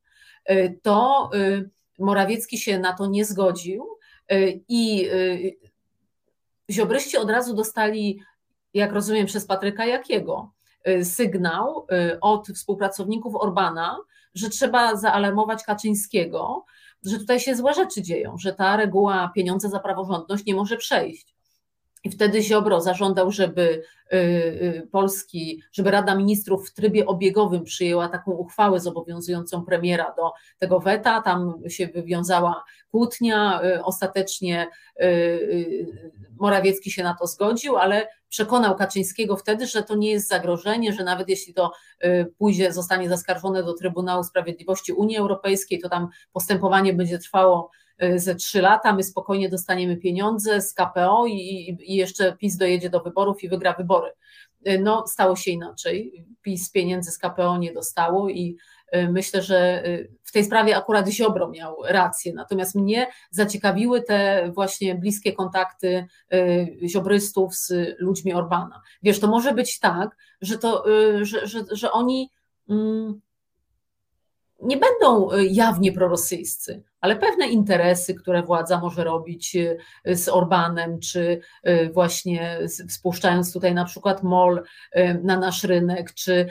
S2: y, to y, Morawiecki się na to nie zgodził y, i ziobryści od razu dostali, jak rozumiem, przez Patryka Jakiego, sygnał od współpracowników Orbana, że trzeba zaalarmować Kaczyńskiego, że tutaj się złe rzeczy dzieją, że ta reguła pieniądze za praworządność nie może przejść. I wtedy Ziobro zażądał, żeby y, y, Polski, żeby Rada Ministrów w trybie obiegowym przyjęła taką uchwałę zobowiązującą premiera do tego weta. Tam się wywiązała kłótnia. Y, ostatecznie Morawiecki się na to zgodził, ale przekonał Kaczyńskiego wtedy, że to nie jest zagrożenie, że nawet jeśli to pójdzie, zostanie zaskarżone do Trybunału Sprawiedliwości Unii Europejskiej, to tam postępowanie będzie trwało ze trzy lata, my spokojnie dostaniemy pieniądze z KPO i, i jeszcze PiS dojedzie do wyborów i wygra wybory. Y, no, stało się inaczej. PiS pieniędzy z KPO nie dostało i y, myślę, że w tej sprawie akurat Ziobro miał rację. Natomiast mnie zaciekawiły te właśnie bliskie kontakty ziobrystów z ludźmi Orbana. Wiesz, to może być tak, że, to, że, że, że oni mm, nie będą y, jawnie prorosyjscy, ale pewne interesy, które władza może robić y, z Orbanem, czy y, właśnie spuszczając tutaj na przykład MOL na nasz rynek, czy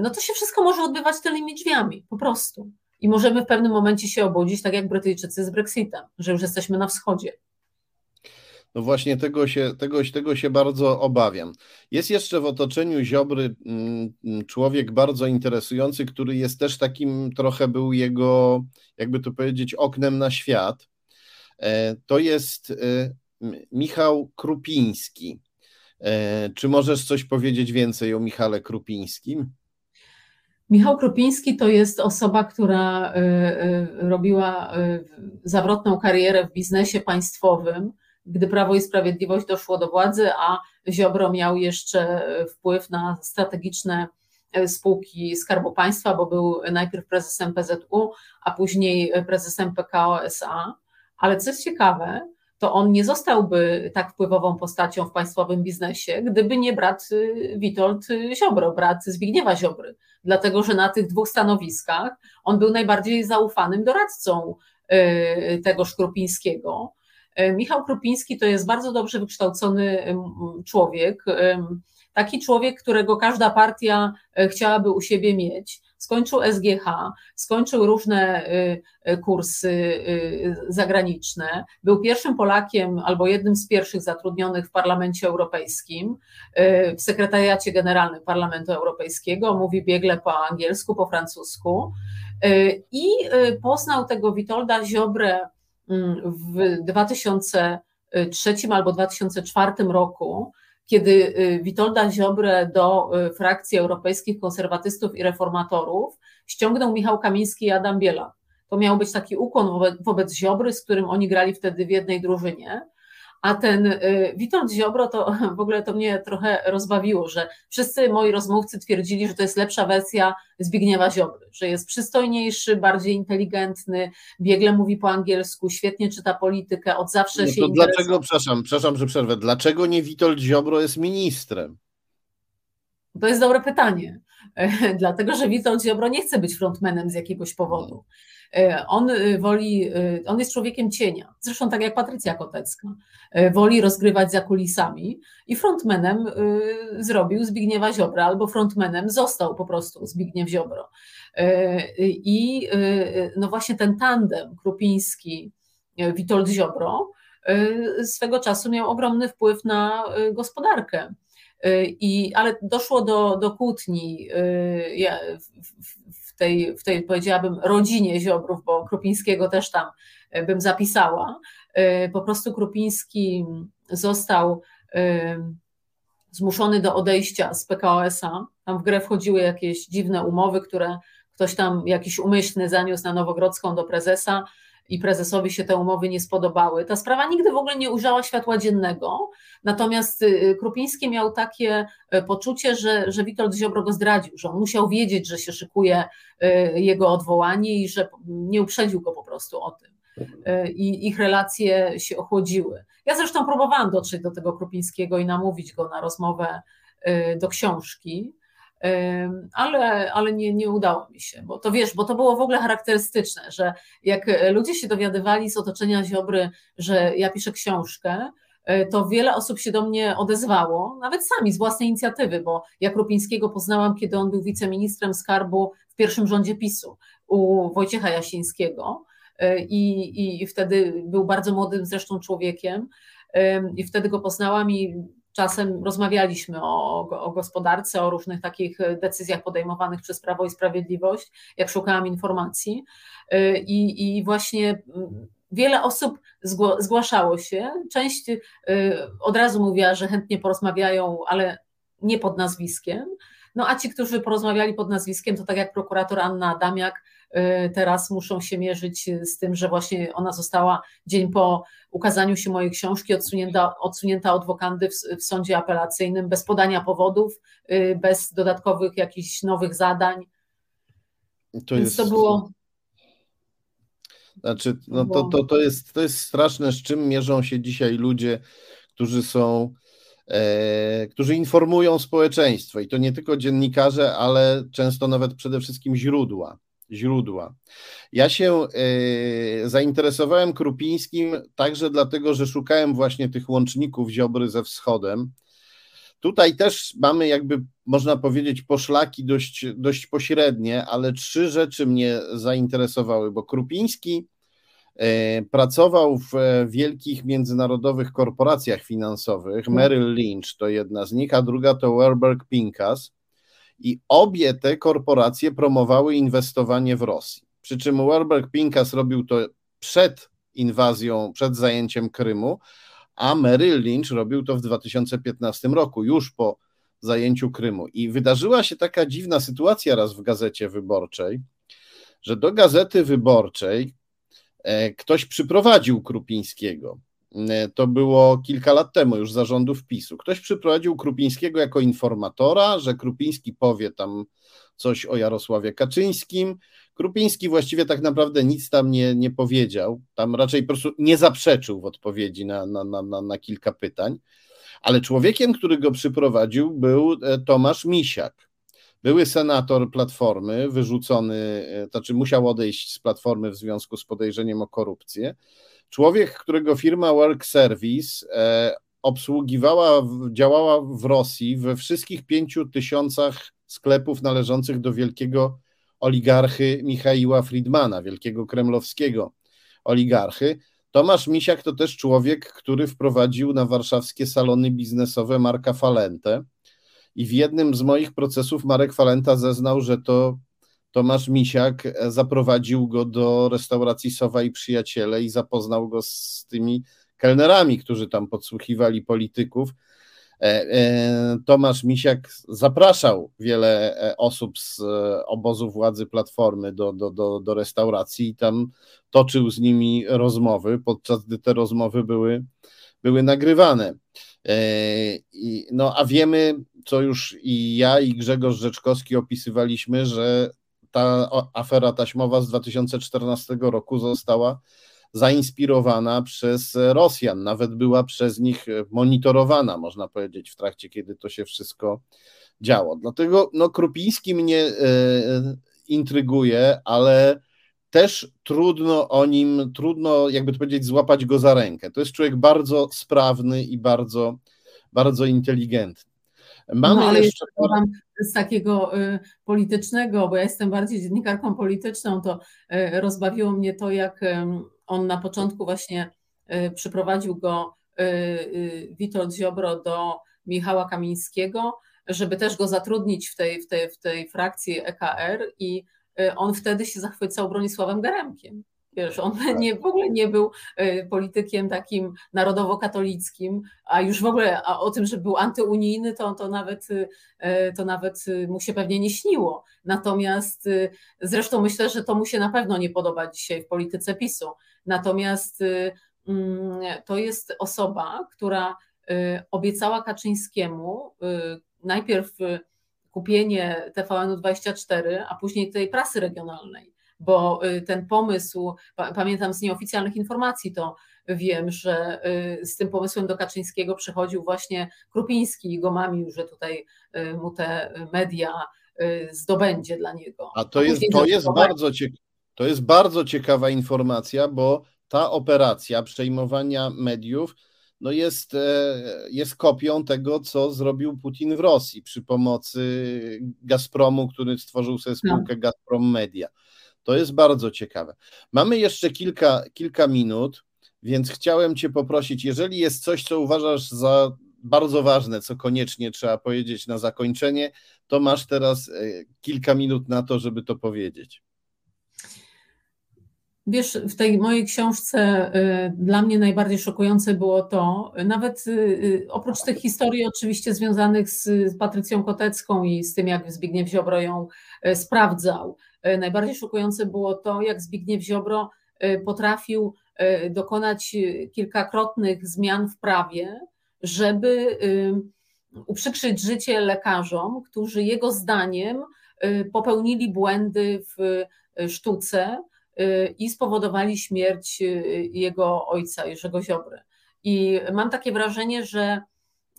S2: no to się wszystko może odbywać tylnymi drzwiami, po prostu. I możemy w pewnym momencie się obudzić, tak jak Brytyjczycy z Brexitem, że już jesteśmy na wschodzie.
S1: No właśnie tego się, tego, tego się bardzo obawiam. Jest jeszcze w otoczeniu Ziobry mm, mm, człowiek bardzo interesujący, który jest też takim trochę był jego, jakby to powiedzieć, oknem na świat. E, to jest e, Michał Krupiński. E, czy możesz coś powiedzieć więcej o Michale Krupińskim?
S2: Michał Krupiński to jest osoba, która robiła zawrotną karierę w biznesie państwowym gdy Prawo i Sprawiedliwość doszło do władzy, a Ziobro miał jeszcze wpływ na strategiczne e, spółki Skarbu Państwa, bo był najpierw prezesem PZU, a później prezesem PKO SA. Ale co jest ciekawe, to on nie zostałby tak wpływową postacią w państwowym biznesie, gdyby nie brat y, Witold Ziobro, brat Zbigniewa Ziobry. Dlatego, że na tych dwóch stanowiskach on był najbardziej zaufanym doradcą y, tego Szkrupińskiego. E, Michał Krupiński to jest bardzo dobrze wykształcony człowiek, taki człowiek, którego każda partia e, chciałaby u siebie mieć. skończył SGH, skończył różne kursy zagraniczne, był pierwszym Polakiem albo jednym z pierwszych zatrudnionych w Parlamencie Europejskim, w sekretariacie generalnym Parlamentu Europejskiego, mówi biegle po angielsku, po francusku. I poznał tego Witolda Ziobrę w 2003 albo 2004 roku, kiedy y, Witolda Ziobrę do y, frakcji europejskich konserwatystów i reformatorów ściągnął Michał Kamiński i Adam Biela. To miał być taki ukłon wobec, wobec Ziobry, z którym oni grali wtedy w jednej drużynie. A ten y, Witold Ziobro, to w ogóle to mnie trochę rozbawiło, że wszyscy moi rozmówcy twierdzili, że to jest lepsza wersja Zbigniewa Ziobry, że jest przystojniejszy, bardziej inteligentny, biegle mówi po angielsku, świetnie czyta politykę, od zawsze no się
S1: Dlaczego, przepraszam, przepraszam, że przerwę, dlaczego nie Witold Ziobro jest ministrem?
S2: To jest dobre pytanie. Dlatego, że Witold Ziobro nie chce być frontmanem z jakiegoś powodu. E, on y, woli, y, on jest człowiekiem cienia, zresztą tak jak Patrycja Kotecka, e, woli rozgrywać za kulisami i frontmanem y, zrobił Zbigniewa Ziobra, albo frontmanem został po prostu Zbigniew Ziobro. E, I no właśnie ten tandem Krupiński, Witold Ziobro swego czasu miał ogromny wpływ na gospodarkę. I, ale doszło do, do kłótni tej, w tej, powiedziałabym, rodzinie Ziobrów, bo Krupińskiego też tam e, bym zapisała. E, po prostu Krupiński został e, zmuszony do odejścia z PKOS-a. Tam w grę wchodziły jakieś dziwne umowy, które ktoś tam jakiś umyślny zaniósł na Nowogrodzką do prezesa i prezesowi się te umowy nie spodobały. Ta sprawa nigdy w ogóle nie ujrzała światła dziennego, natomiast y, Krupiński miał takie y, poczucie, że, że Witold Ziobro go zdradził, że on musiał wiedzieć, że się szykuje y, jego odwołanie i że nie uprzedził go po prostu o tym. I ich relacje się ochłodziły. Ja zresztą próbowałam dotrzeć do tego Krupińskiego i namówić go na rozmowę do książki ale, ale nie, nie udało mi się, bo to wiesz, bo to było w ogóle charakterystyczne, że jak ludzie się dowiadywali z otoczenia Ziobry, że ja piszę książkę, e, to wiele osób się do mnie odezwało, nawet sami z własnej inicjatywy, bo ja Krupińskiego poznałam, kiedy on był wiceministrem skarbu w pierwszym rządzie PiSu u Wojciecha Jasińskiego e, i, i wtedy był bardzo młodym zresztą człowiekiem i wtedy go poznałam i Czasem rozmawialiśmy o, o, gospodarce, o różnych takich decyzjach podejmowanych przez Prawo i Sprawiedliwość, jak szukałam informacji. Y, I, i właśnie mm, wiele osób zgłaszało się. Część y, od razu mówiła, że chętnie porozmawiają, ale nie pod nazwiskiem. No a ci, którzy porozmawiali pod nazwiskiem, to tak jak prokurator Anna Adamiak, teraz muszą się mierzyć z tym, że właśnie ona została dzień po ukazaniu się mojej książki odsunięta, odsunięta od wokandy w, w sądzie apelacyjnym bez podania powodów, y, bez dodatkowych jakichś nowych zadań. To Więc jest... to było.
S1: Znaczy, no to, to, to, jest, to jest straszne, z czym mierzą się dzisiaj ludzie, którzy są E, którzy informują społeczeństwo i to nie tylko dziennikarze, ale często nawet przede wszystkim źródła. Źródła. Ja się e, zainteresowałem Krupińskim także dlatego, że szukałem właśnie tych łączników Ziobry ze wschodem. Tutaj też mamy jakby, można powiedzieć, poszlaki dość, dość pośrednie, ale trzy rzeczy mnie zainteresowały, bo Krupiński E, pracował w e, wielkich międzynarodowych korporacjach finansowych. Mhm. Merrill Lynch to jedna z nich, a druga to Warburg Pincus. I obie te korporacje promowały inwestowanie w Rosji. Przy czym Warburg Pincus robił to przed inwazją, przed zajęciem Krymu, a Merrill Lynch robił to w 2015 roku, już po zajęciu Krymu. I wydarzyła się taka dziwna sytuacja raz w gazecie wyborczej, że do gazety wyborczej E, ktoś przyprowadził Krupińskiego. E, to było kilka lat temu, już zarządów PiSu. Ktoś przyprowadził Krupińskiego jako informatora, że Krupiński powie tam coś o Jarosławie Kaczyńskim. Krupiński właściwie tak naprawdę nic tam nie, nie powiedział, tam raczej po prostu nie zaprzeczył w odpowiedzi na, na, na, na kilka pytań. Ale człowiekiem, który go przyprowadził, był e, Tomasz Misiak były senator Platformy, wyrzucony, e, to znaczy musiał odejść z Platformy w związku z podejrzeniem o korupcję. Człowiek, którego firma Work Service e, obsługiwała, działała w Rosji we wszystkich pięciu tysiącach sklepów należących do wielkiego oligarchy Michaiła Friedmana, wielkiego kremlowskiego oligarchy. Tomasz Misiak to też człowiek, który wprowadził na warszawskie salony biznesowe Marka Falentę. I w jednym z moich procesów Marek Falenta zeznał, że to Tomasz Misiak zaprowadził go do restauracji Sowa i Przyjaciele i zapoznał go z tymi kelnerami, którzy tam podsłuchiwali polityków. E, e, Tomasz Misiak zapraszał wiele e, osób z obozu władzy Platformy do, do, do, do restauracji i tam toczył z nimi rozmowy, podczas gdy te rozmowy były, były nagrywane. No a wiemy, co już i ja, i Grzegorz Rzeczkowski opisywaliśmy, że ta afera taśmowa z 2014 roku została zainspirowana przez Rosjan, nawet była przez nich monitorowana, można powiedzieć, w trakcie, kiedy to się wszystko działo. Dlatego no, Krupiński mnie e, intryguje, ale też trudno o nim, trudno, jakby to powiedzieć, złapać go za rękę. To jest człowiek bardzo sprawny i bardzo, bardzo inteligentny.
S2: Mamy no, ale jeszcze z takiego y, politycznego, bo ja jestem bardziej dziennikarką polityczną, to y, rozbawiło mnie to, jak on na początku właśnie y, przyprowadził go Witold Ziobro do Michała Kamińskiego, żeby też go zatrudnić w tej, w tej, w tej frakcji EKR i on wtedy się zachwycał Bronisławem Garemkiem. Wiesz, on tak. nie, w ogóle nie był y, politykiem takim narodowo-katolickim, a już w ogóle a o tym, że był antyunijny, to, to, nawet, y, to nawet mu się pewnie nie śniło. Natomiast zresztą myślę, że to mu się na pewno nie podoba dzisiaj w polityce PiSu. Natomiast mm, to jest osoba, która obiecała Kaczyńskiemu najpierw kupienie TVN-24, a później tej prasy regionalnej bo y, ten pomysł, pamiętam z nieoficjalnych informacji to wiem, że y, z tym pomysłem do Kaczyńskiego przychodził właśnie Krupiński i go mamił, że tutaj y, mu te media zdobędzie dla niego.
S1: A to jest, to jest, bardzo, to jest bardzo ciekawa informacja, bo ta operacja przejmowania mediów no jest, e, jest kopią tego, co zrobił Putin w Rosji przy pomocy Gazpromu, który stworzył sobie spółkę no. Gazprom Media. To jest bardzo ciekawe. Mamy jeszcze kilka, kilka minut, więc chciałem Cię poprosić, jeżeli jest coś, co uważasz za bardzo ważne, co koniecznie trzeba powiedzieć na zakończenie, to masz teraz e, kilka minut na to, żeby to powiedzieć.
S2: Wiesz, w tej mojej książce e, dla mnie najbardziej szokujące było to, nawet e, oprócz tych historii oczywiście związanych z Patrycją Kotecką i z tym, jak Zbigniew Ziobro ją sprawdzał, najbardziej szokujące było to, jak Zbigniew Ziobro e, potrafił e, dokonać kilkakrotnych zmian w prawie, żeby uprzykrzyć życie lekarzom, którzy jego zdaniem popełnili błędy w sztuce i spowodowali śmierć jego ojca, Jerzego Ziobry. I mam takie wrażenie, że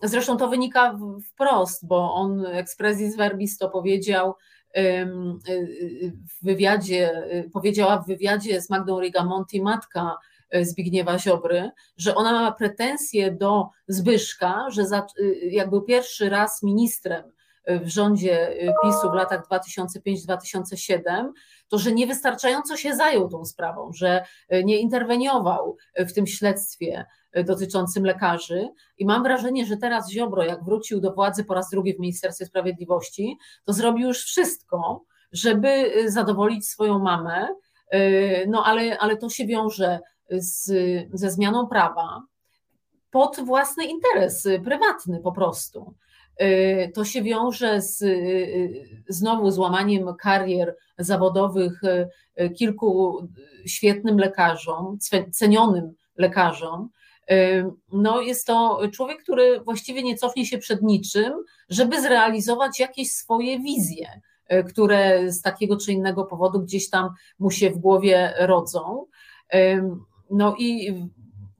S2: zresztą to wynika wprost, bo on expressis verbis to powiedział, w wywiadzie, powiedziała w wywiadzie z Magdą Rigamonti matka Zbigniewa Ziobry, że ona ma pretensje do Zbyszka, że za, y, jak był pierwszy raz ministrem w rządzie e, PiSu w latach 2005-2007, to że niewystarczająco się zajął tą sprawą, że nie interweniował w tym śledztwie dotyczącym lekarzy. I mam wrażenie, że teraz Ziobro, jak wrócił do władzy po raz drugi w Ministerstwie Sprawiedliwości, to zrobił już wszystko, żeby y, zadowolić swoją mamę. Y, no ale, ale to się wiąże z, ze zmianą prawa pod własny interes y, prywatny po prostu. To się wiąże z znowu złamaniem karier zawodowych kilku świetnym lekarzom, cenionym lekarzom, no jest to człowiek, który właściwie nie cofnie się przed niczym, żeby zrealizować jakieś swoje wizje, które z takiego czy innego powodu gdzieś tam mu się w głowie rodzą. No i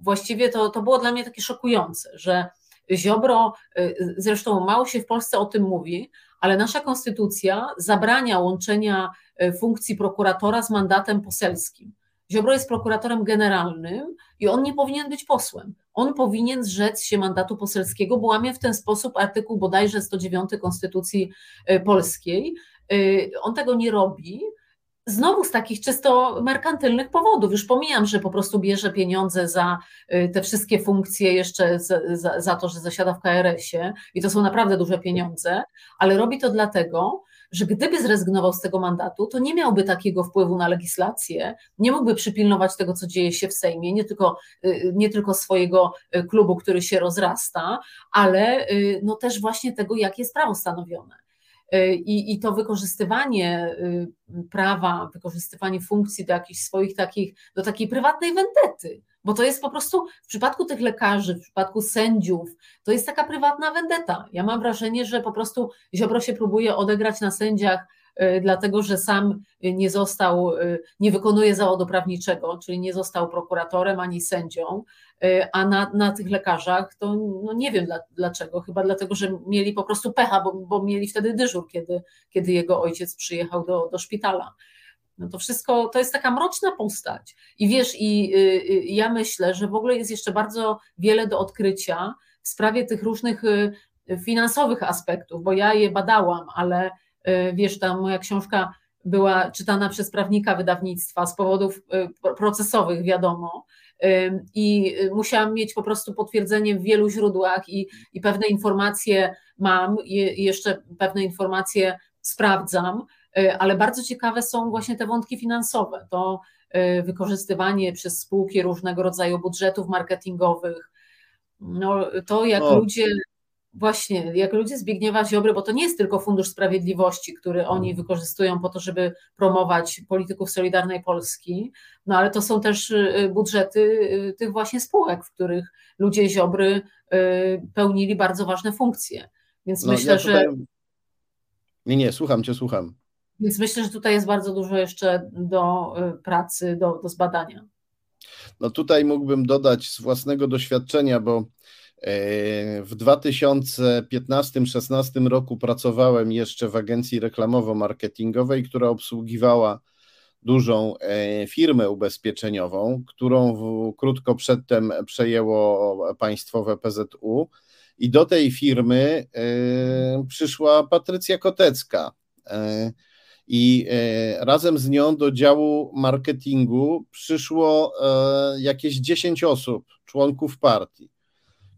S2: właściwie to, to było dla mnie takie szokujące, że Ziobro, e, zresztą mało się w Polsce o tym mówi, ale nasza konstytucja zabrania łączenia e, funkcji prokuratora z mandatem poselskim. Ziobro jest prokuratorem generalnym i on nie powinien być posłem. On powinien zrzec się mandatu poselskiego, bo łamie w ten sposób artykuł bodajże 109 Konstytucji e, Polskiej on tego nie robi, Znowu z takich czysto merkantylnych powodów. Już pomijam, że po prostu bierze pieniądze za y, te wszystkie funkcje, jeszcze za, za, za to, że zasiada w KRS-ie i to są naprawdę duże pieniądze, ale robi to dlatego, że gdyby zrezygnował z tego mandatu, to nie miałby takiego wpływu na legislację, nie mógłby przypilnować tego, co dzieje się w Sejmie, nie tylko, y, nie tylko swojego y, klubu, który się rozrasta, ale no też właśnie tego, jak jest prawo stanowione. E, I, I to wykorzystywanie y, prawa, wykorzystywanie funkcji do jakichś swoich takich, do takiej prywatnej wendety, bo to jest po prostu w przypadku tych lekarzy, w przypadku sędziów, to jest taka prywatna wendeta. Ja mam wrażenie, że po prostu Ziobro się próbuje odegrać na sędziach Y, dlatego że sam nie został, y, nie wykonuje zawodu prawniczego, czyli nie został prokuratorem ani sędzią, y, a na, na tych lekarzach to no nie wiem dlaczego, chyba dlatego, że mieli po prostu pecha, bo, bo mieli wtedy dyżur, kiedy, kiedy jego ojciec przyjechał do, do szpitala. No to wszystko to jest taka mroczna postać. I wiesz, i ja myślę, że w ogóle jest jeszcze bardzo wiele do odkrycia w sprawie tych różnych finansowych aspektów, bo ja je badałam, ale Y, wiesz, ta moja książka była czytana przez prawnika wydawnictwa z powodów y, procesowych, wiadomo. Y, I musiałam mieć po prostu potwierdzenie w wielu źródłach i, i pewne informacje mam, i jeszcze pewne informacje sprawdzam, ale bardzo ciekawe są właśnie te wątki finansowe. To wykorzystywanie przez spółki różnego rodzaju budżetów marketingowych, no, to jak o. ludzie właśnie, jak ludzie Zbigniewa Ziobry, bo to nie jest tylko Fundusz Sprawiedliwości, który oni mhm. wykorzystują po to, żeby promować polityków Solidarnej Polski, no ale to są też y, budżety y, tych właśnie spółek, w których ludzie Ziobry y, pełnili bardzo ważne funkcje. Więc no, myślę, ja tutaj... że.
S1: Nie, nie, słucham cię, słucham.
S2: Więc myślę, że tutaj jest bardzo dużo jeszcze do pracy, do, do zbadania.
S1: No tutaj mógłbym dodać z własnego doświadczenia, bo w 2015-16 roku pracowałem jeszcze w agencji reklamowo-marketingowej, która obsługiwała dużą e, firmę ubezpieczeniową, którą krótko przedtem przejęło państwowe PZU. I do tej firmy e, przyszła Patrycja Kotecka. E, I razem z nią do działu marketingu przyszło jakieś 10 osób, członków partii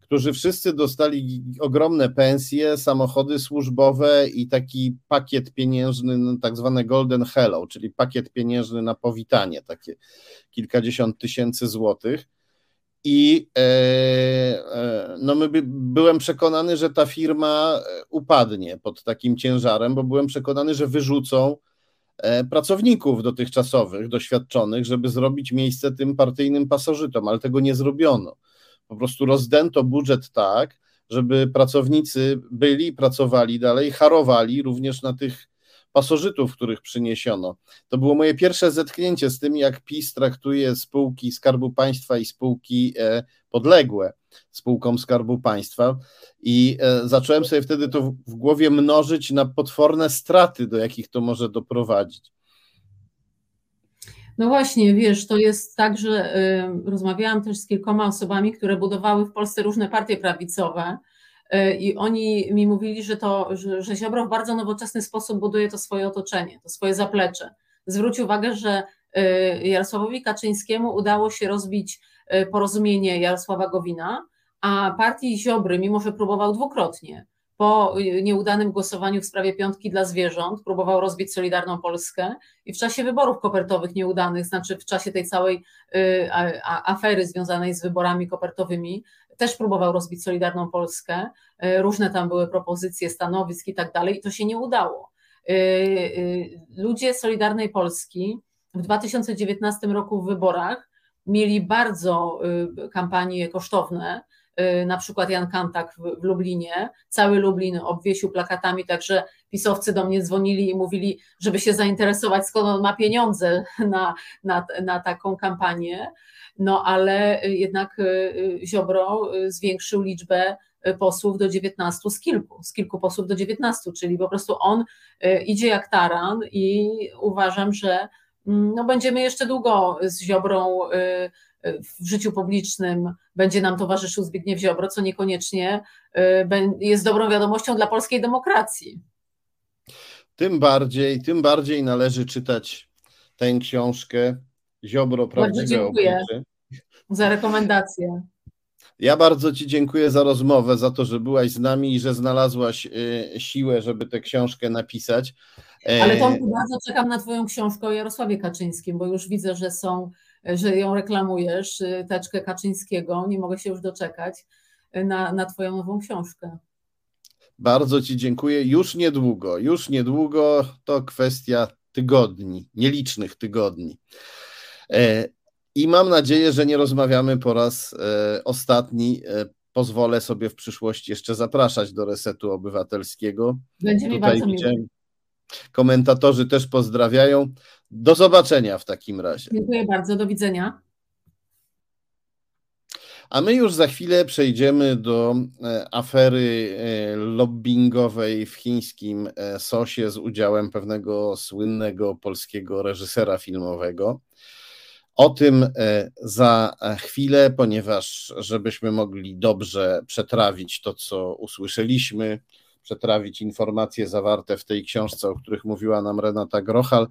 S1: którzy wszyscy dostali ogromne pensje, samochody służbowe i taki pakiet pieniężny, no, tak zwany Golden Hello, czyli pakiet pieniężny na powitanie, takie kilkadziesiąt tysięcy złotych. I e, e, no my by, byłem przekonany, że ta firma e, upadnie pod takim ciężarem, bo byłem przekonany, że wyrzucą e, pracowników dotychczasowych, doświadczonych, żeby zrobić miejsce tym partyjnym pasożytom, ale tego nie zrobiono. Po prostu rozdęto budżet tak, żeby pracownicy byli, pracowali dalej, harowali również na tych pasożytów, których przyniesiono. To było moje pierwsze zetknięcie z tym, jak PiS traktuje spółki Skarbu Państwa i spółki e, podległe spółkom Skarbu Państwa i e, zacząłem sobie wtedy to w głowie mnożyć na potworne straty, do jakich to może doprowadzić.
S2: No właśnie, wiesz, to jest tak, że y, rozmawiałam też z kilkoma osobami, które budowały w Polsce różne partie prawicowe y, i oni mi mówili, że to, że, że Ziobro w bardzo nowoczesny sposób buduje to swoje otoczenie, to swoje zaplecze. Zwróć uwagę, że y, Jarosławowi Kaczyńskiemu udało się rozbić porozumienie Jarosława Gowina, a partii Ziobry, mimo że próbował dwukrotnie, po nieudanym głosowaniu w sprawie piątki dla zwierząt próbował rozbić Solidarną Polskę i w czasie wyborów kopertowych nieudanych, znaczy w czasie tej całej y, afery związanej z wyborami kopertowymi, też próbował rozbić Solidarną Polskę. Y, różne tam były propozycje, stanowisk i tak dalej, i to się nie udało. Y, ludzie Solidarnej Polski w 2019 roku w wyborach mieli bardzo kampanie kosztowne, Y, na przykład Jan Kantak w, Lublinie, cały Lublin obwiesił plakatami, także pisowcy do mnie dzwonili i mówili, żeby się zainteresować, skąd on ma pieniądze na, na, na taką kampanię. No ale jednak y, Ziobro zwiększył liczbę posłów do 19 z kilku, z kilku posłów do 19, czyli po prostu on y, idzie jak taran i uważam, że mm, no, będziemy jeszcze długo z Ziobrą w życiu publicznym będzie nam towarzyszył Zbigniew Ziobro, co niekoniecznie y, jest dobrą wiadomością dla polskiej demokracji.
S1: tym bardziej, tym bardziej należy czytać tę książkę Ziobro Prawdziwe
S2: Bardzo dziękuję za rekomendację.
S1: Ja bardzo Ci dziękuję za rozmowę, za to, że byłaś z nami i że znalazłaś y, siłę, żeby tę książkę napisać.
S2: E, Ale Tomku, bardzo czekam na Twoją książkę o Jarosławie Kaczyńskim, bo już widzę, że są, że ją reklamujesz, y, teczkę Kaczyńskiego. Nie mogę się już doczekać y, na, na Twoją nową książkę.
S1: Bardzo Ci dziękuję. Już niedługo, już niedługo to kwestia tygodni, nielicznych tygodni. E, I mam nadzieję, że nie rozmawiamy po raz e, ostatni. E, pozwolę sobie w przyszłości jeszcze zapraszać do resetu obywatelskiego.
S2: Będzie mi bardzo miło.
S1: Komentatorzy też pozdrawiają. Do zobaczenia w takim razie.
S2: Dziękuję bardzo. Do widzenia.
S1: A my już za chwilę przejdziemy do e, afery e, lobbyingowej w chińskim e, sosie z udziałem pewnego słynnego polskiego reżysera filmowego. O tym za chwilę, ponieważ żebyśmy mogli dobrze przetrawić to, co usłyszeliśmy, przetrawić informacje zawarte w tej książce, o których mówiła nam Renata Grochal,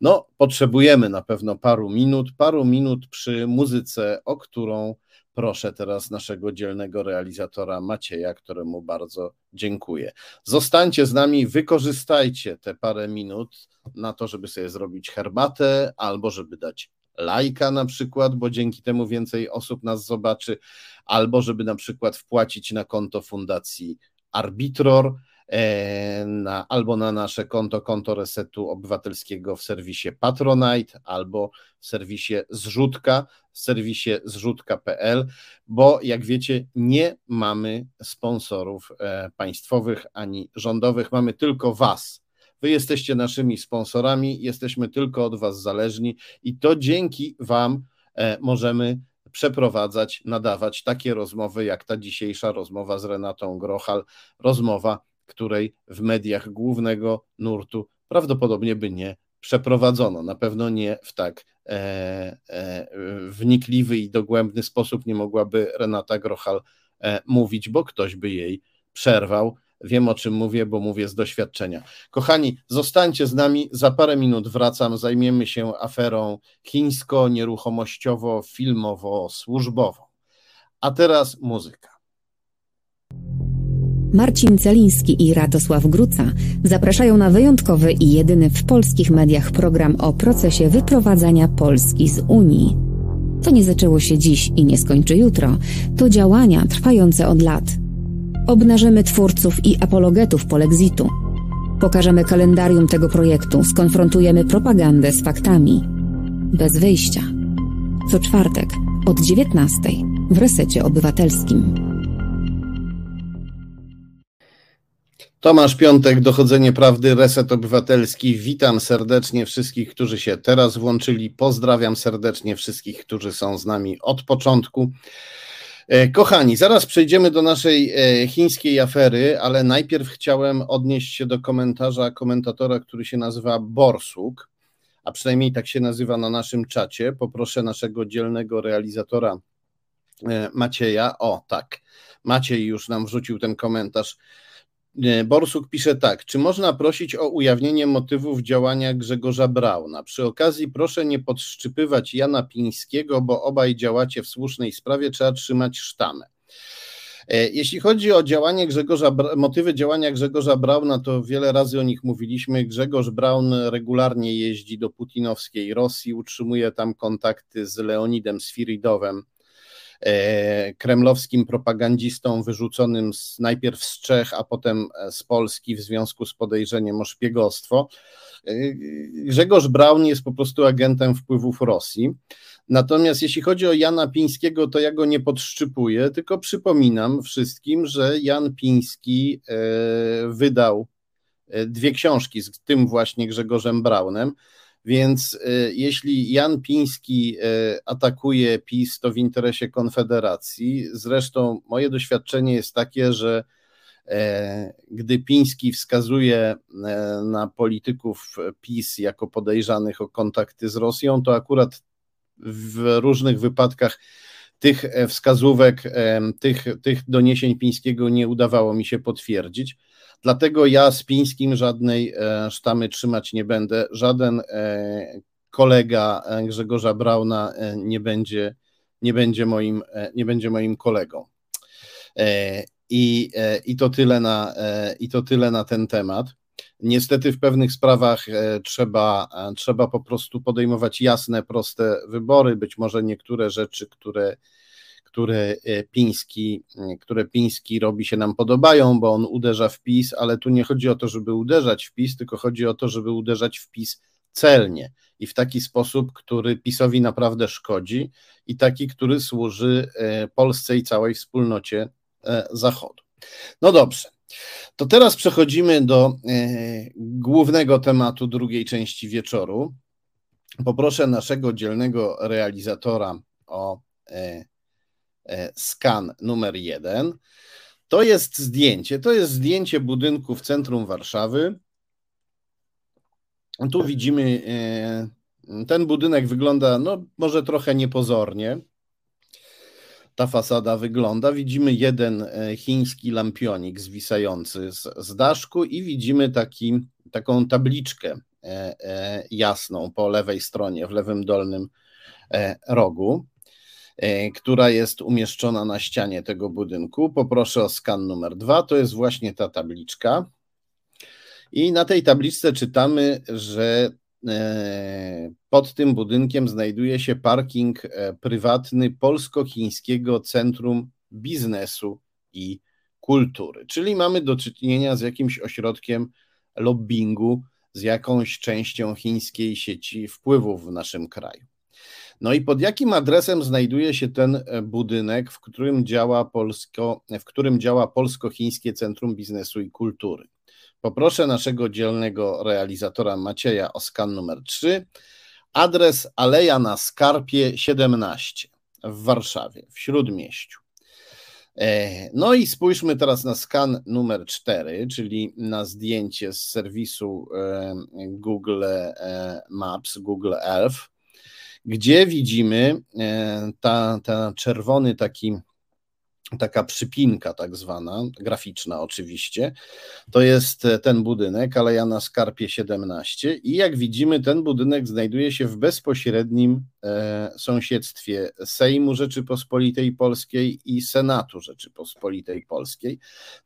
S1: no potrzebujemy na pewno paru minut, paru minut przy muzyce, o którą proszę teraz naszego dzielnego realizatora Macieja, któremu bardzo dziękuję. Zostańcie z nami, wykorzystajcie te parę minut na to, żeby sobie zrobić herbatę albo żeby dać lajka na przykład, bo dzięki temu więcej osób nas zobaczy, albo żeby na przykład wpłacić na konto Fundacji Arbitror E, na, albo na nasze konto, konto Resetu Obywatelskiego w serwisie Patronite, albo w serwisie Zrzutka, w serwisie zrzutka.pl, bo jak wiecie, nie mamy sponsorów e, państwowych ani rządowych, mamy tylko Was. Wy jesteście naszymi sponsorami, jesteśmy tylko od Was zależni i to dzięki Wam e, możemy przeprowadzać, nadawać takie rozmowy, jak ta dzisiejsza rozmowa z Renatą Grochal, rozmowa której w mediach głównego nurtu prawdopodobnie by nie przeprowadzono. Na pewno nie w tak e, e, wnikliwy i dogłębny sposób nie mogłaby Renata Grochal e, mówić, bo ktoś by jej przerwał. Wiem o czym mówię, bo mówię z doświadczenia. Kochani, zostańcie z nami. Za parę minut wracam. Zajmiemy się aferą chińsko-nieruchomościowo-filmowo-służbową. A teraz muzyka.
S3: Marcin Celiński i Radosław Gruca zapraszają na wyjątkowy i jedyny w polskich mediach program o procesie wyprowadzania Polski z Unii. To nie zaczęło się dziś i nie skończy jutro. To działania trwające od lat. Obnażymy twórców i apologetów polexitu. Pokażemy kalendarium tego projektu, skonfrontujemy propagandę z faktami. Bez wyjścia. Co czwartek od 19 w resecie obywatelskim.
S1: Tomasz Piątek, Dochodzenie Prawdy, Reset Obywatelski. Witam serdecznie wszystkich, którzy się teraz włączyli. Pozdrawiam serdecznie wszystkich, którzy są z nami od początku. E, kochani, zaraz przejdziemy do naszej e, chińskiej afery, ale najpierw chciałem odnieść się do komentarza komentatora, który się nazywa Borsuk, a przynajmniej tak się nazywa na naszym czacie. Poproszę naszego dzielnego realizatora e, Macieja. O, tak. Maciej już nam wrzucił ten komentarz. Borsuk pisze tak, czy można prosić o ujawnienie motywów działania Grzegorza Brauna? Przy okazji proszę nie podszczypywać Jana Pińskiego, bo obaj działacie w słusznej sprawie, trzeba trzymać sztamę. E, jeśli chodzi o działanie Grzegorza, motywy działania Grzegorza Brauna, to wiele razy o nich mówiliśmy. Grzegorz Braun regularnie jeździ do putinowskiej Rosji, utrzymuje tam kontakty z Leonidem Sfiridowem, E, kremlowskim propagandzistą wyrzuconym z, najpierw z Czech, a potem e, z Polski w związku z podejrzeniem o szpiegostwo. E, Grzegorz Braun jest po prostu agentem wpływów Rosji. Natomiast jeśli chodzi o Jana Pińskiego, to ja go nie podszczypuję, tylko przypominam wszystkim, że Jan Piński wydał dwie książki z tym właśnie Grzegorzem Braunem. Więc y, jeśli Jan Piński y, atakuje PiS, to w interesie Konfederacji. Zresztą moje doświadczenie jest takie, że e, gdy Piński wskazuje e, na polityków PiS jako podejrzanych o kontakty z Rosją, to akurat w różnych wypadkach tych e, wskazówek, tych, tych doniesień Pińskiego nie udawało mi się potwierdzić. Dlatego ja z Pińskim żadnej sztamy trzymać nie będę. Żaden kolega Grzegorza Brauna nie będzie, nie będzie, moim, nie będzie moim kolegą. I, i, to tyle na, I to tyle na ten temat. Niestety w pewnych sprawach e, trzeba, e, trzeba po prostu podejmować jasne, proste wybory. Być może niektóre rzeczy, które, które, e, Piński, które Piński robi się nam podobają, bo on uderza w PiS, ale tu nie chodzi o to, żeby uderzać w PiS, tylko chodzi o to, żeby uderzać w PiS celnie i w taki sposób, który PiSowi naprawdę szkodzi i taki, który służy Polsce i całej wspólnocie Zachodu. No dobrze. To teraz przechodzimy do e, głównego tematu drugiej części wieczoru. Poproszę naszego dzielnego realizatora o e, e, skan numer jeden. To jest zdjęcie, to jest zdjęcie budynku w centrum Warszawy. Tu widzimy, ten budynek wygląda no, może trochę niepozornie, ta fasada wygląda. Widzimy jeden e, chiński lampionik zwisający z, z daszku i widzimy taki, taką tabliczkę e, e, jasną po lewej stronie, w lewym dolnym rogu, która jest umieszczona na ścianie tego budynku. Poproszę o skan numer dwa. To jest właśnie ta tabliczka. I na tej tabliczce czytamy, że E, pod tym budynkiem znajduje się parking e, prywatny Polsko-Chińskiego Centrum Biznesu i Kultury. Czyli mamy do czynienia z jakimś ośrodkiem lobbingu, z jakąś częścią chińskiej sieci wpływów w naszym kraju. No i pod jakim adresem znajduje się ten e, budynek, w którym działa, Polsko, w którym działa Polsko-Chińskie Centrum Biznesu i Kultury? Poproszę naszego dzielnego realizatora Macieja o skan numer 3. Adres Aleja na Skarpie 17 w Warszawie, w Śródmieściu. E, no i spójrzmy teraz na skan numer 4, czyli na zdjęcie z serwisu e, Google Maps, Google Earth, gdzie widzimy ta, ta czerwony taki taka przypinka tak zwana, graficzna oczywiście, to jest e, ten budynek, Aleja na Skarpie 17 i jak widzimy ten budynek znajduje się w bezpośrednim e, sąsiedztwie Sejmu Rzeczypospolitej Polskiej i Senatu Rzeczypospolitej Polskiej.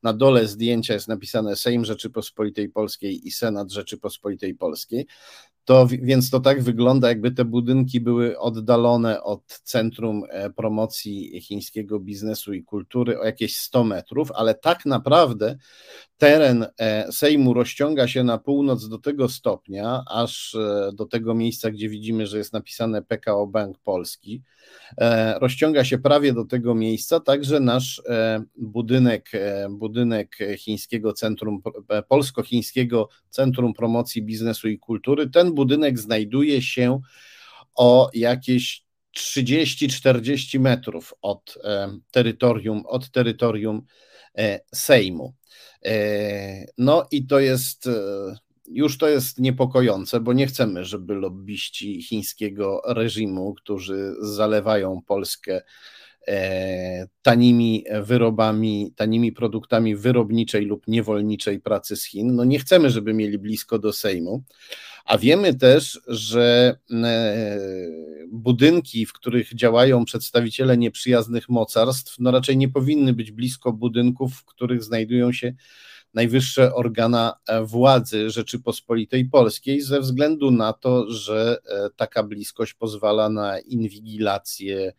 S1: Na dole zdjęcia jest napisane Sejm Rzeczypospolitej Polskiej i Senat Rzeczypospolitej Polskiej. To, więc to tak wygląda, jakby te budynki były oddalone od centrum e, promocji chińskiego biznesu i kultury o jakieś 100 metrów, ale tak naprawdę teren e, Sejmu rozciąga się na północ do tego stopnia, aż e, do tego miejsca, gdzie widzimy, że jest napisane PKO Bank Polski. Rozciąga się prawie do tego miejsca, także nasz budynek, budynek chińskiego centrum, polsko-chińskiego Centrum Promocji Biznesu i Kultury, ten budynek znajduje się o jakieś 30-40 metrów od e, terytorium, od terytorium e, Sejmu. E, no i to jest już to jest niepokojące, bo nie chcemy, żeby lobbyści chińskiego reżimu, którzy zalewają Polskę tanimi wyrobami, tanimi produktami wyrobniczej lub niewolniczej pracy z Chin, no nie chcemy, żeby mieli blisko do Sejmu. A wiemy też, że e, budynki, w których działają przedstawiciele nieprzyjaznych mocarstw, no raczej nie powinny być blisko budynków, w których znajdują się najwyższe organa e, władzy Rzeczypospolitej Polskiej, ze względu na to, że e, taka bliskość pozwala na inwigilację,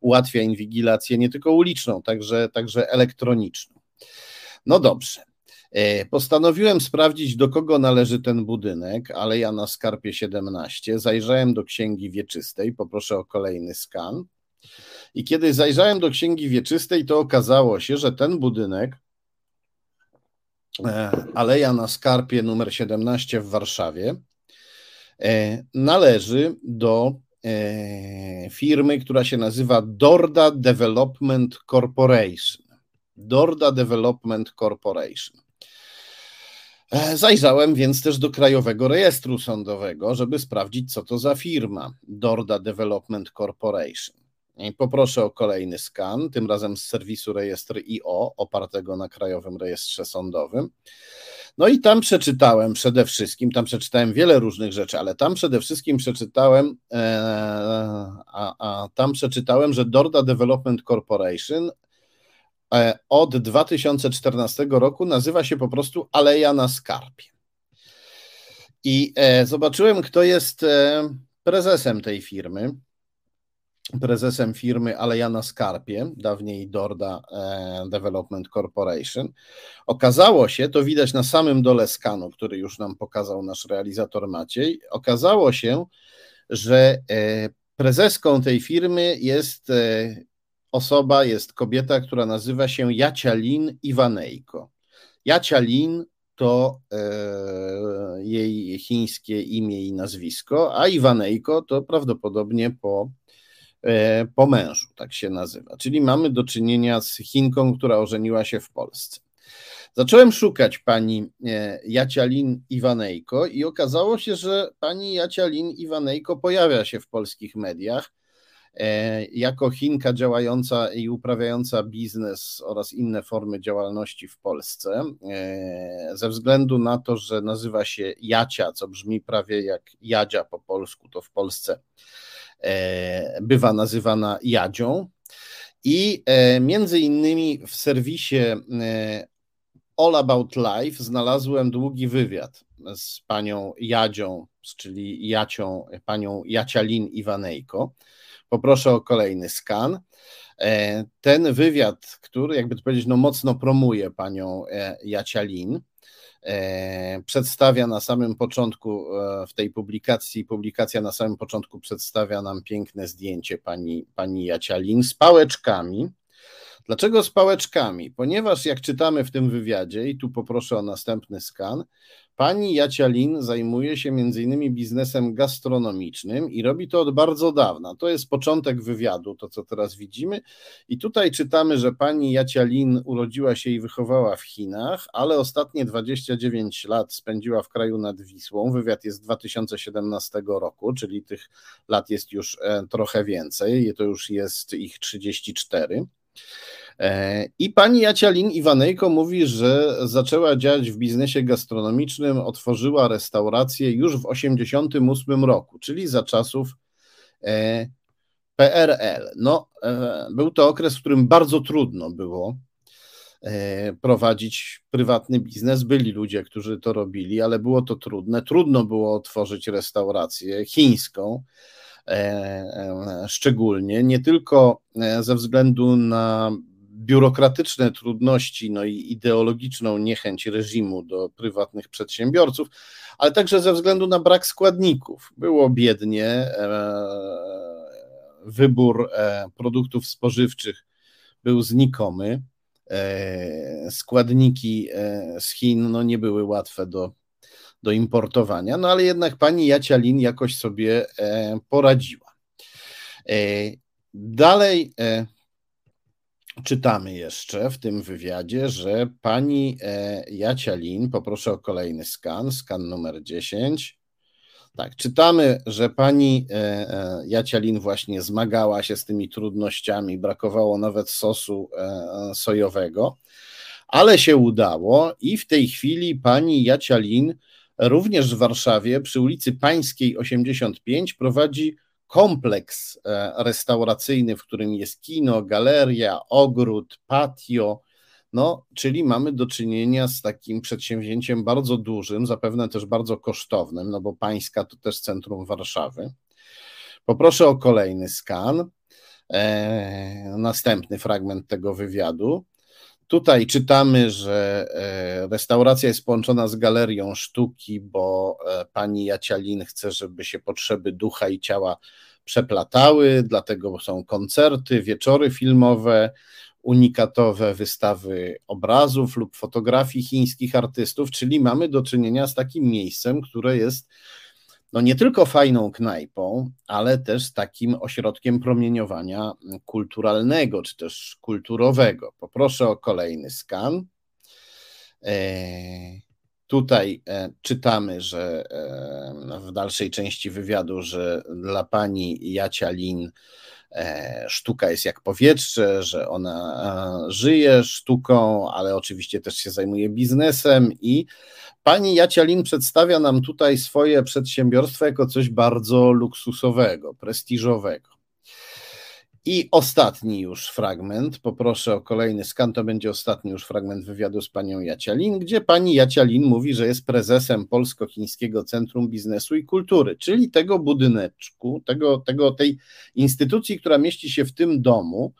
S1: ułatwia inwigilację nie tylko uliczną, także, także elektroniczną. No dobrze. E, postanowiłem sprawdzić, do kogo należy ten budynek, ale ja na Skarpie 17 zajrzałem do Księgi Wieczystej, poproszę o kolejny skan. I kiedy zajrzałem do Księgi Wieczystej, to okazało się, że ten budynek, Aleja na Skarpie numer 17 w Warszawie, e, należy do firmy, która się nazywa Dorda Development Corporation. Dorda Development Corporation. E, zajrzałem więc też do Krajowego Rejestru Sądowego, żeby sprawdzić, co to za firma Dorda Development Corporation. Poproszę o kolejny skan, tym razem z serwisu rejestr IO, opartego na Krajowym Rejestrze Sądowym. No i tam przeczytałem przede wszystkim, tam przeczytałem wiele różnych rzeczy, ale tam przede wszystkim przeczytałem, e, a, a tam przeczytałem, że Dorda Development Corporation e, od 2014 roku nazywa się po prostu Aleja na Skarpie. I e, zobaczyłem, kto jest prezesem tej firmy prezesem firmy Alejana Skarpie, dawniej Dorda e, Development Corporation. Okazało się, to widać na samym dole skanu, który już nam pokazał nasz realizator Maciej, okazało się, że e, prezeską tej firmy jest e, osoba, jest kobieta, która nazywa się Jacialin Iwanejko. Jacialin to jej chińskie imię i nazwisko, a Iwanejko to prawdopodobnie po po mężu, tak się nazywa. Czyli mamy do czynienia z Chinką, która ożeniła się w Polsce. Zacząłem szukać pani e, Jacialin Iwanejko i okazało się, że pani Jacialin Iwanejko pojawia się w polskich mediach e, jako Chinka działająca i uprawiająca biznes oraz inne formy działalności w Polsce, ze względu na to, że nazywa się Jacia, co brzmi prawie jak Jadzia po polsku, to w Polsce E, bywa nazywana Jadzią. I e, między innymi w serwisie e, All About Life znalazłem długi wywiad z panią Jadzią, czyli Jacią, panią Jacialin Iwanejko. Poproszę o kolejny skan. Ten wywiad, który jakby to powiedzieć, no mocno promuje panią Jacialin, E, przedstawia na samym początku e, w tej publikacji, publikacja na samym początku przedstawia nam piękne zdjęcie pani, pani Jacialin z pałeczkami. Dlaczego z pałeczkami? Ponieważ jak czytamy w tym wywiadzie, i tu poproszę o następny skan, Pani Jacia Lin zajmuje się m.in. biznesem gastronomicznym i robi to od bardzo dawna. To jest początek wywiadu, to co teraz widzimy. I tutaj czytamy, że pani Jacia Lin urodziła się i wychowała w Chinach, ale ostatnie 29 lat spędziła w kraju nad Wisłą. Wywiad jest z 2017 roku, czyli tych lat jest już e, trochę więcej. To już jest ich 34. E, I pani Jacialin Iwanejko mówi, że zaczęła działać w biznesie gastronomicznym, otworzyła restaurację już w 1988 roku, czyli za czasów e, PRL. No, e, był to okres, w którym bardzo trudno było prowadzić prywatny biznes. Byli ludzie, którzy to robili, ale było to trudne. Trudno było otworzyć restaurację chińską szczególnie, nie tylko ze względu na biurokratyczne trudności, no i ideologiczną niechęć reżimu do prywatnych przedsiębiorców, ale także ze względu na brak składników. Było biednie, e, wybór e, produktów spożywczych był znikomy, e, składniki z Chin no, nie były łatwe do, do importowania, no ale jednak pani Jacia Lin jakoś sobie poradziła. Dalej czytamy jeszcze w tym wywiadzie, że pani e, Jacia Lin, poproszę o kolejny skan, skan numer 10. Tak, czytamy, że pani e, e, Jacia Lin właśnie zmagała się z tymi trudnościami, brakowało nawet sosu sojowego, ale się udało i w tej chwili pani Jacia Lin również w Warszawie przy ulicy Pańskiej 85 prowadzi kompleks e, restauracyjny, w którym jest kino, galeria, ogród, patio. No, czyli mamy do czynienia z takim przedsięwzięciem bardzo dużym, zapewne też bardzo kosztownym, no bo Pańska to też centrum Warszawy. Poproszę o kolejny skan. E, następny fragment tego wywiadu. Tutaj czytamy, że e, restauracja jest połączona z galerią sztuki, bo e, pani Jacialin chce, żeby się potrzeby ducha i ciała przeplatały, dlatego są koncerty, wieczory filmowe, unikatowe wystawy obrazów lub fotografii chińskich artystów, czyli mamy do czynienia z takim miejscem, które jest no nie tylko fajną knajpą, ale też takim ośrodkiem promieniowania kulturalnego czy też kulturowego. Poproszę o kolejny skan. Eee, Tutaj czytamy, że w dalszej części wywiadu, że dla pani Jacia Lin sztuka jest jak powietrze, że ona żyje sztuką, ale oczywiście też się zajmuje biznesem i Pani Jacialin przedstawia nam tutaj swoje przedsiębiorstwo jako coś bardzo luksusowego, prestiżowego. I ostatni już fragment, poproszę o kolejny skan, to będzie ostatni już fragment wywiadu z panią Jacialin, gdzie pani Jacialin mówi, że jest prezesem Polsko-Chińskiego Centrum Biznesu i Kultury, czyli tego budyneczku, tego, tego, tej instytucji, która mieści się w tym domu,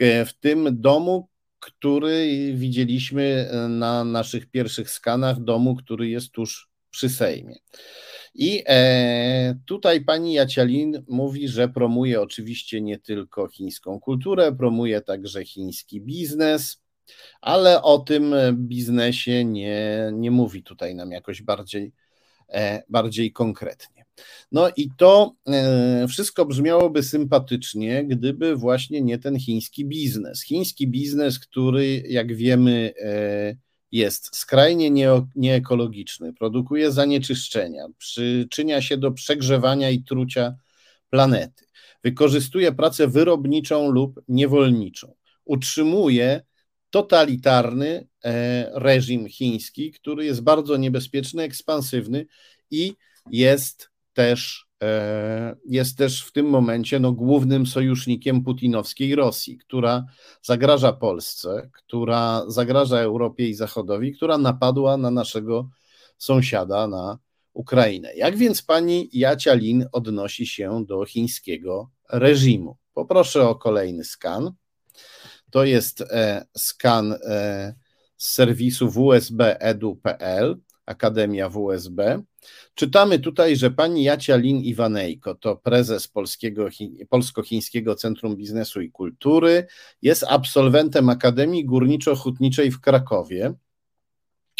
S1: w tym domu, który widzieliśmy e, na naszych pierwszych skanach domu, który jest tuż przy Sejmie. I e, tutaj pani Jacialin mówi, że promuje oczywiście nie tylko chińską kulturę, promuje także chiński biznes, ale o tym biznesie nie, nie mówi tutaj nam jakoś bardziej, e, bardziej konkretnie. No i to e, wszystko brzmiałoby sympatycznie, gdyby właśnie nie ten chiński biznes. Chiński biznes, który, jak wiemy, jest skrajnie nieekologiczny, produkuje zanieczyszczenia, przyczynia się do przegrzewania i trucia planety, wykorzystuje pracę wyrobniczą lub niewolniczą, utrzymuje totalitarny e, reżim chiński, który jest bardzo niebezpieczny, ekspansywny i jest też, jest też w tym momencie no, głównym sojusznikiem putinowskiej Rosji, która zagraża Polsce, która zagraża Europie i Zachodowi, która napadła na naszego sąsiada, na Ukrainę. Jak więc pani Jacia Lin odnosi się do chińskiego reżimu? Poproszę o kolejny skan. To jest e, skan e, z serwisu wsb.edu.pl, Akademia WSB. Czytamy tutaj, że pani Jacia Lin Iwanejko to prezes Polskiego, Polsko-Chińskiego Centrum Biznesu i Kultury, jest absolwentem Akademii Górniczo-Hutniczej w Krakowie.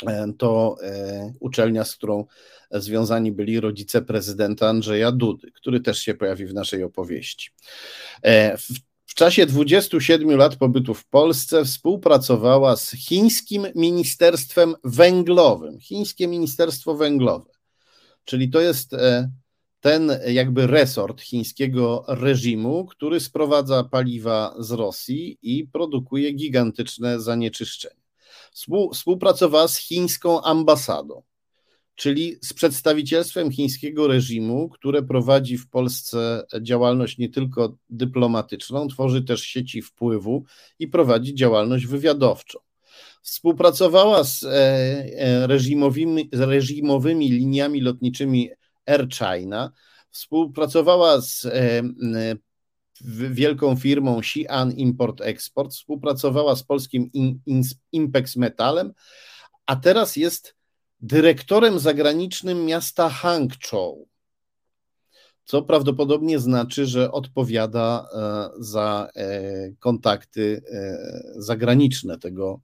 S1: E, to e, uczelnia, z którą związani byli rodzice prezydenta Andrzeja Dudy, który też się pojawi w naszej opowieści. E, w czasie 27 lat pobytu w Polsce współpracowała z chińskim Ministerstwem Węglowym. Chińskie Ministerstwo Węglowe Czyli to jest e, ten jakby resort chińskiego reżimu, który sprowadza paliwa z Rosji i produkuje gigantyczne zanieczyszczenie. Współpracowała z chińską ambasadą, czyli z przedstawicielstwem chińskiego reżimu, które prowadzi w Polsce działalność nie tylko dyplomatyczną, tworzy też sieci wpływu i prowadzi działalność wywiadowczą. Współpracowała z e, e, reżimowymi, z reżimowymi liniami lotniczymi Air China, współpracowała z e, wielką firmą Xi'an Import Export, współpracowała z polskim Impex Metalem, a teraz jest dyrektorem zagranicznym miasta Hangzhou, co prawdopodobnie znaczy, że odpowiada za kontakty zagraniczne tego,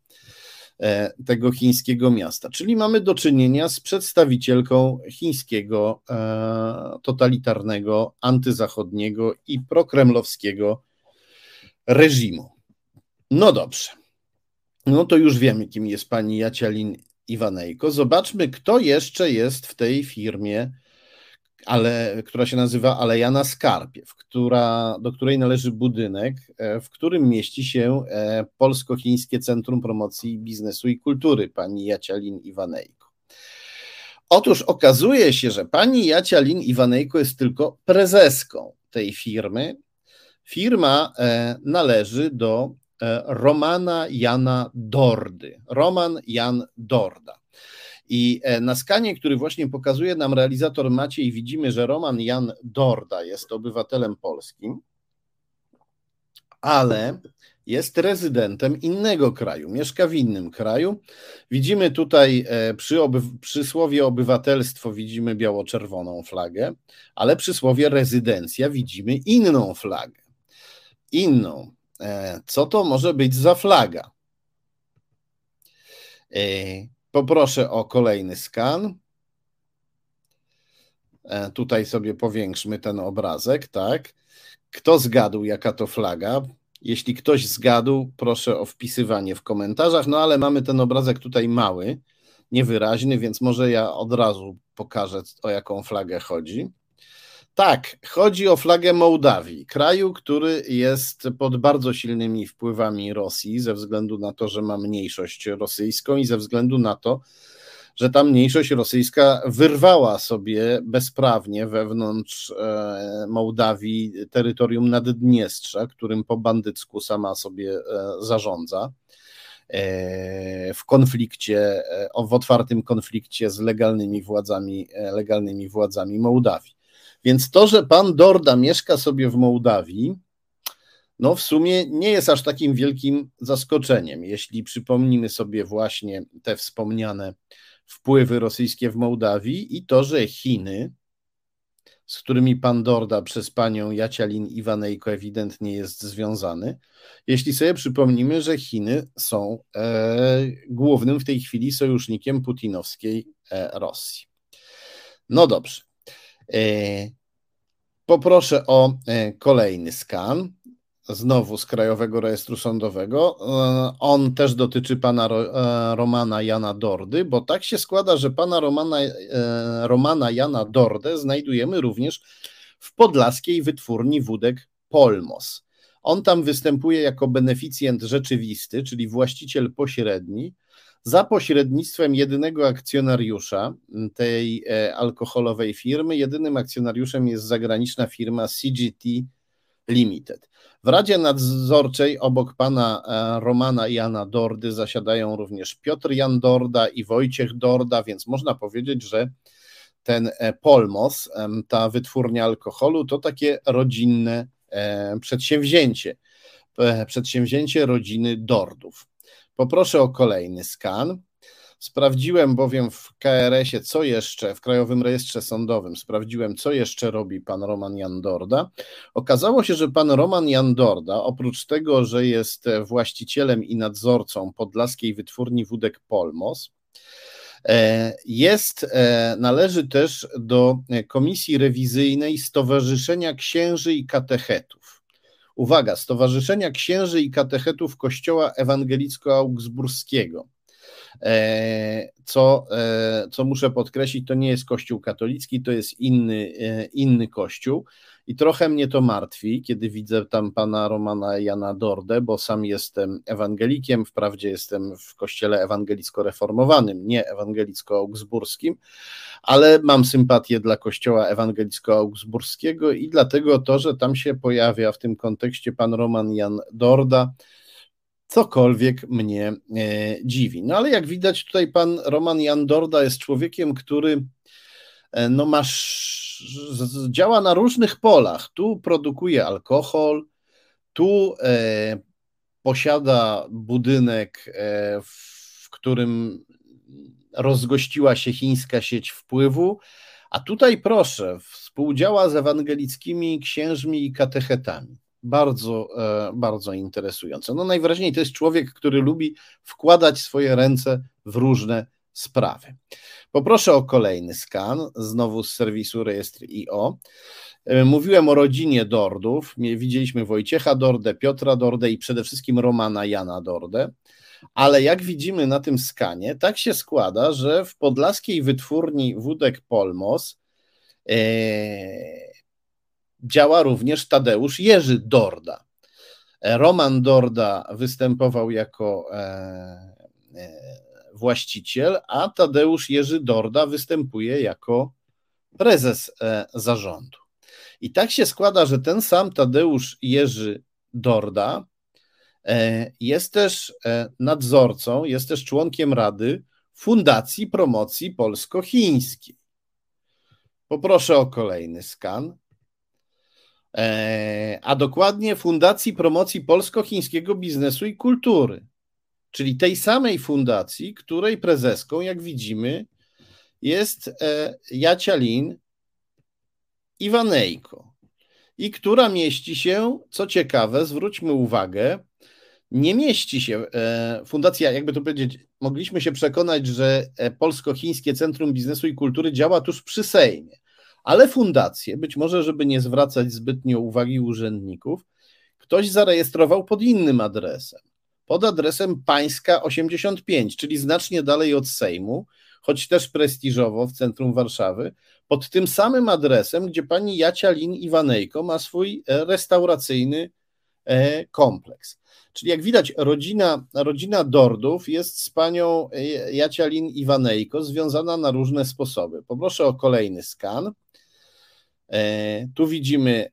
S1: E, tego chińskiego miasta. Czyli mamy do czynienia z przedstawicielką chińskiego e, totalitarnego, antyzachodniego i prokremlowskiego reżimu. No dobrze. No to już wiemy, kim jest pani Jacialin Iwanejko. Zobaczmy, kto jeszcze jest w tej firmie ale, która się nazywa Alejana Skarpiew, która, do której należy budynek, e, w którym mieści się e, Polsko-Chińskie Centrum Promocji Biznesu i Kultury, pani Jacialin Iwanejko. Otóż okazuje się, że pani Jacialin Iwanejko jest tylko prezeską tej firmy. Firma e, należy do Romana Jana Dordy. Roman Jan Dorda. I e, na skanie, który właśnie pokazuje nam realizator Maciej, widzimy, że Roman Jan Dorda jest obywatelem polskim, ale jest rezydentem innego kraju, mieszka w innym kraju. Widzimy tutaj e, przy, oby, przy słowie obywatelstwo widzimy biało-czerwoną flagę, ale przy słowie rezydencja widzimy inną flagę. Inną. E, co to może być za flaga? Poproszę o kolejny skan. E, tutaj sobie powiększmy ten obrazek, tak? Kto zgadł, jaka to flaga? Jeśli ktoś zgadł, proszę o wpisywanie w komentarzach. No ale mamy ten obrazek tutaj mały, niewyraźny, więc może ja od razu pokażę, o jaką flagę chodzi. Tak, chodzi o flagę Mołdawii, kraju, który jest pod bardzo silnymi wpływami Rosji, ze względu na to, że ma mniejszość rosyjską i ze względu na to, że ta mniejszość rosyjska wyrwała sobie bezprawnie wewnątrz e, Mołdawii terytorium Naddniestrza, którym po bandycku sama sobie e, zarządza e, w konflikcie, w otwartym konflikcie z legalnymi władzami, legalnymi władzami Mołdawii. Więc to, że pan Dorda mieszka sobie w Mołdawii, no w sumie nie jest aż takim wielkim zaskoczeniem, jeśli przypomnimy sobie właśnie te wspomniane wpływy rosyjskie w Mołdawii i to, że Chiny, z którymi pan Dorda przez panią Jacialin Iwanejko ewidentnie jest związany, jeśli sobie przypomnimy, że Chiny są e, głównym w tej chwili sojusznikiem putinowskiej e, Rosji. No dobrze. E, poproszę o e, kolejny skan znowu z Krajowego Rejestru Sądowego. E, on też dotyczy pana Romana Jana Dordy, bo tak się składa, że pana Romana, Romana Jana Dordę znajdujemy również w podlaskiej wytwórni wódek Polmos. On tam występuje jako beneficjent rzeczywisty, czyli właściciel pośredni, za pośrednictwem jedynego akcjonariusza tej e, alkoholowej firmy. Jedynym akcjonariuszem jest zagraniczna firma CGT Limited. W Radzie Nadzorczej obok pana e, Romana Jana Dordy zasiadają również Piotr Jan Dorda i Wojciech Dorda, więc można powiedzieć, że ten e, Polmos, ta wytwórnia alkoholu, to takie rodzinne przedsięwzięcie, przedsięwzięcie rodziny Dordów. Poproszę o kolejny skan. Sprawdziłem bowiem w KRS-ie, co jeszcze, w Krajowym Rejestrze Sądowym, sprawdziłem, co jeszcze robi pan Roman Jandorda. Okazało się, że pan Roman Jandorda, oprócz tego, że jest właścicielem i nadzorcą podlaskiej wytwórni wódek Polmos, e, jest, e, należy też do Komisji Rewizyjnej Stowarzyszenia Księży i Katechetów. Uwaga, Stowarzyszenia Księży i Katechetów Kościoła Ewangelicko-Augsburskiego. E, co, e, co muszę podkreślić, to nie jest Kościół katolicki, to jest inny, e, inny Kościół. I trochę mnie to martwi, kiedy widzę tam pana Romana Jana Dordę, bo sam jestem ewangelikiem, wprawdzie jestem w kościele ewangelicko-reformowanym, nie ewangelicko-augsburskim, ale mam sympatię dla kościoła ewangelicko-augsburskiego i dlatego to, że tam się pojawia w tym kontekście pan Roman Jan Dorda, cokolwiek mnie e, dziwi. No ale jak widać tutaj pan Roman Jan Dorda jest człowiekiem, który no masz działa na różnych polach. Tu produkuje alkohol, tu e, posiada budynek, e, w którym rozgościła się chińska sieć wpływu, a tutaj proszę, współdziała z ewangelickimi księżmi i katechetami. Bardzo, e, bardzo interesujące. No najwyraźniej to jest człowiek, który lubi wkładać swoje ręce w różne sprawy. Poproszę o kolejny skan, znowu z serwisu Rejestr.io. E, mówiłem o rodzinie Dordów. Widzieliśmy Wojciecha Dordę, Piotra Dordę i przede wszystkim Romana Jana Dordę. Ale jak widzimy na tym skanie, tak się składa, że w podlaskiej wytwórni wódek Polmos e, działa również Tadeusz Jerzy Dorda. E, Roman Dorda występował jako e, e, właściciel, a Tadeusz Jerzy Dorda występuje jako prezes e, zarządu. I tak się składa, że ten sam Tadeusz Jerzy Dorda e, jest też e, nadzorcą, jest też członkiem Rady Fundacji Promocji Polsko-Chińskiej. Poproszę o kolejny skan. A dokładnie Fundacji Promocji Polsko-Chińskiego Biznesu i Kultury czyli tej samej fundacji, której prezeską, jak widzimy, jest e, Jacialin Iwanejko. I która mieści się, co ciekawe, zwróćmy uwagę, nie mieści się, e, fundacja, jakby to powiedzieć, mogliśmy się przekonać, że e, Polsko-Chińskie Centrum Biznesu i Kultury działa tuż przy Sejmie, ale fundację, być może, żeby nie zwracać zbytnio uwagi urzędników, ktoś zarejestrował pod innym adresem pod adresem Pańska 85, czyli znacznie dalej od Sejmu, choć też prestiżowo w centrum Warszawy, pod tym samym adresem, gdzie pani Jacia Lin Iwanejko ma swój e, restauracyjny e, kompleks. Czyli jak widać, rodzina, rodzina Dordów jest z panią e, Jacia Lin Iwanejko związana na różne sposoby. Poproszę o kolejny skan. Tu widzimy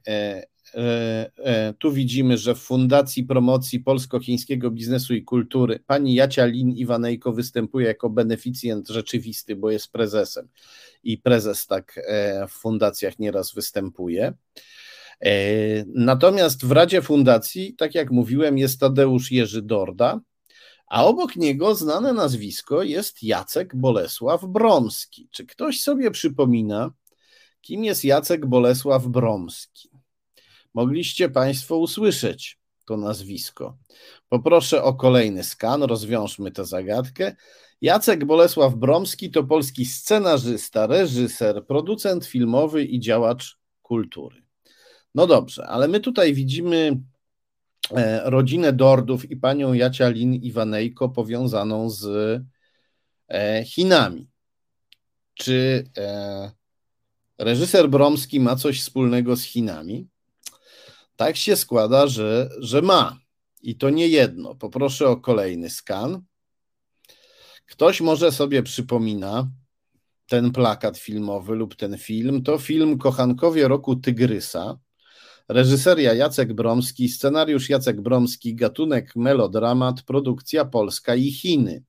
S1: tu widzimy, że w Fundacji Promocji Polsko-Chińskiego Biznesu i Kultury pani Jacia Lin Iwanejko występuje jako beneficjent rzeczywisty, bo jest prezesem i prezes tak e, w fundacjach nieraz występuje. Natomiast w Radzie Fundacji, tak jak mówiłem, jest Tadeusz Jerzy Dorda, a obok niego znane nazwisko jest Jacek Bolesław Bromski. Czy ktoś sobie przypomina, kim jest Jacek Bolesław Bromski? Mogliście Państwo usłyszeć to nazwisko. Poproszę o kolejny skan, rozwiążmy tę zagadkę. Jacek Bolesław Bromski to polski scenarzysta, reżyser, producent filmowy i działacz kultury. No dobrze, ale my tutaj widzimy e, rodzinę Dordów i panią Jacia Lin Iwanejko powiązaną z e, Chinami. Czy e, reżyser Bromski ma coś wspólnego z Chinami? Tak się składa, że, że ma. I to nie jedno. Poproszę o kolejny skan. Ktoś może sobie przypomina ten plakat filmowy lub ten film. To film Kochankowie roku Tygrysa. Reżyseria Jacek Bromski, scenariusz Jacek Bromski, gatunek melodramat, produkcja Polska i Chiny.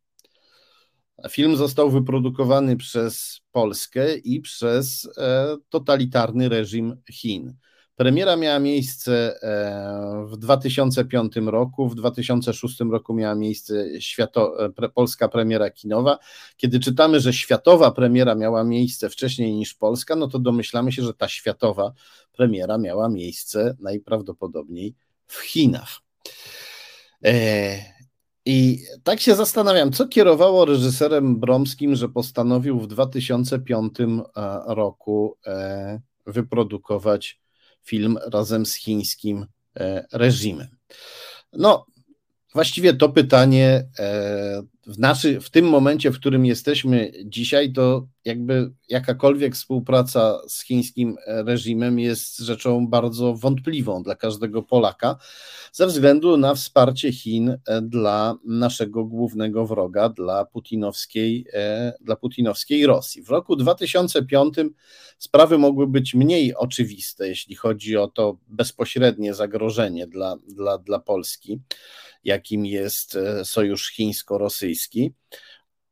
S1: Film został wyprodukowany przez Polskę i przez e, totalitarny reżim Chin. Premiera miała miejsce e, w 2005 roku, w 2006 roku miała miejsce świato, e, polska premiera kinowa. Kiedy czytamy, że światowa premiera miała miejsce wcześniej niż polska, no to domyślamy się, że ta światowa premiera miała miejsce najprawdopodobniej w Chinach. E, I tak się zastanawiam, co kierowało reżyserem Bromskim, że postanowił w 2005 roku wyprodukować film razem z chińskim e, reżimem. No, właściwie to pytanie e, w, naszy, w tym momencie, w którym jesteśmy dzisiaj, to jakby jakakolwiek współpraca z chińskim reżimem jest rzeczą bardzo wątpliwą dla każdego Polaka, ze względu na wsparcie Chin dla naszego głównego wroga, dla putinowskiej, e, dla putinowskiej Rosji. W roku 2005 sprawy mogły być mniej oczywiste, jeśli chodzi o to bezpośrednie zagrożenie dla, dla, dla Polski jakim jest e, sojusz chińsko-rosyjski,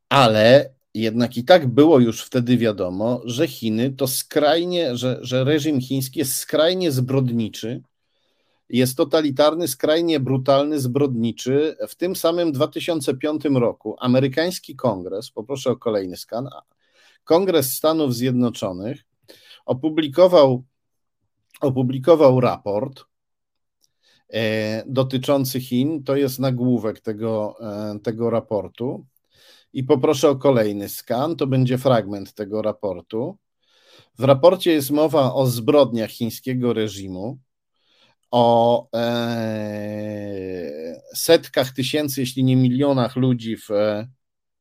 S1: ale jednak i tak było już wtedy wiadomo, że Chiny to skrajnie, że, że reżim chiński jest skrajnie zbrodniczy, jest totalitarny, skrajnie brutalny, zbrodniczy. W tym samym 2005 roku amerykański kongres, poproszę o kolejny skan, Kongres Stanów Zjednoczonych opublikował, opublikował raport, dotyczący Chin. To jest nagłówek tego, e, tego raportu. I poproszę o kolejny skan. To będzie fragment tego raportu. W raporcie jest mowa o zbrodniach chińskiego reżimu, o e, setkach tysięcy, jeśli nie milionach ludzi, w,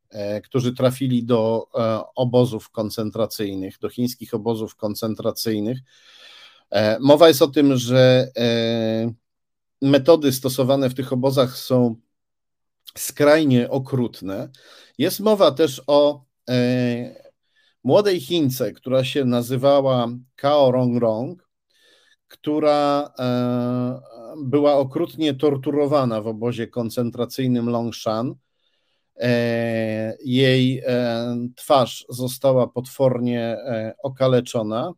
S1: e, którzy trafili do e, obozów koncentracyjnych, do chińskich obozów koncentracyjnych. E, mowa jest o tym, że metody stosowane w tych obozach są skrajnie okrutne. Jest mowa też o e, młodej Chińce, która się nazywała Kao Rongrong, która e, była okrutnie torturowana w obozie koncentracyjnym Longshan. E, jej e, twarz została potwornie e, okaleczona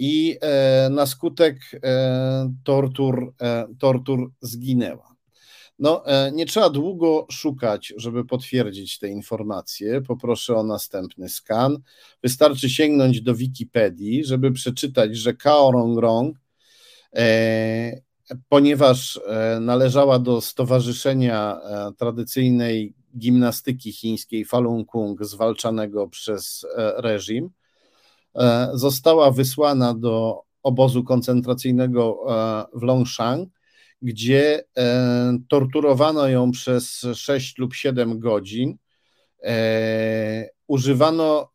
S1: i e, na skutek e, tortur, e, tortur zginęła. No, nie trzeba długo szukać, żeby potwierdzić te informacje. Poproszę o następny skan. Wystarczy sięgnąć do Wikipedii, żeby przeczytać, że Kao Rong ponieważ należała do Stowarzyszenia Tradycyjnej Gimnastyki Chińskiej Falun Gong, zwalczanego przez reżim, E, została wysłana do obozu koncentracyjnego e, w Longshan, gdzie torturowano ją przez 6 lub 7 godzin. Używano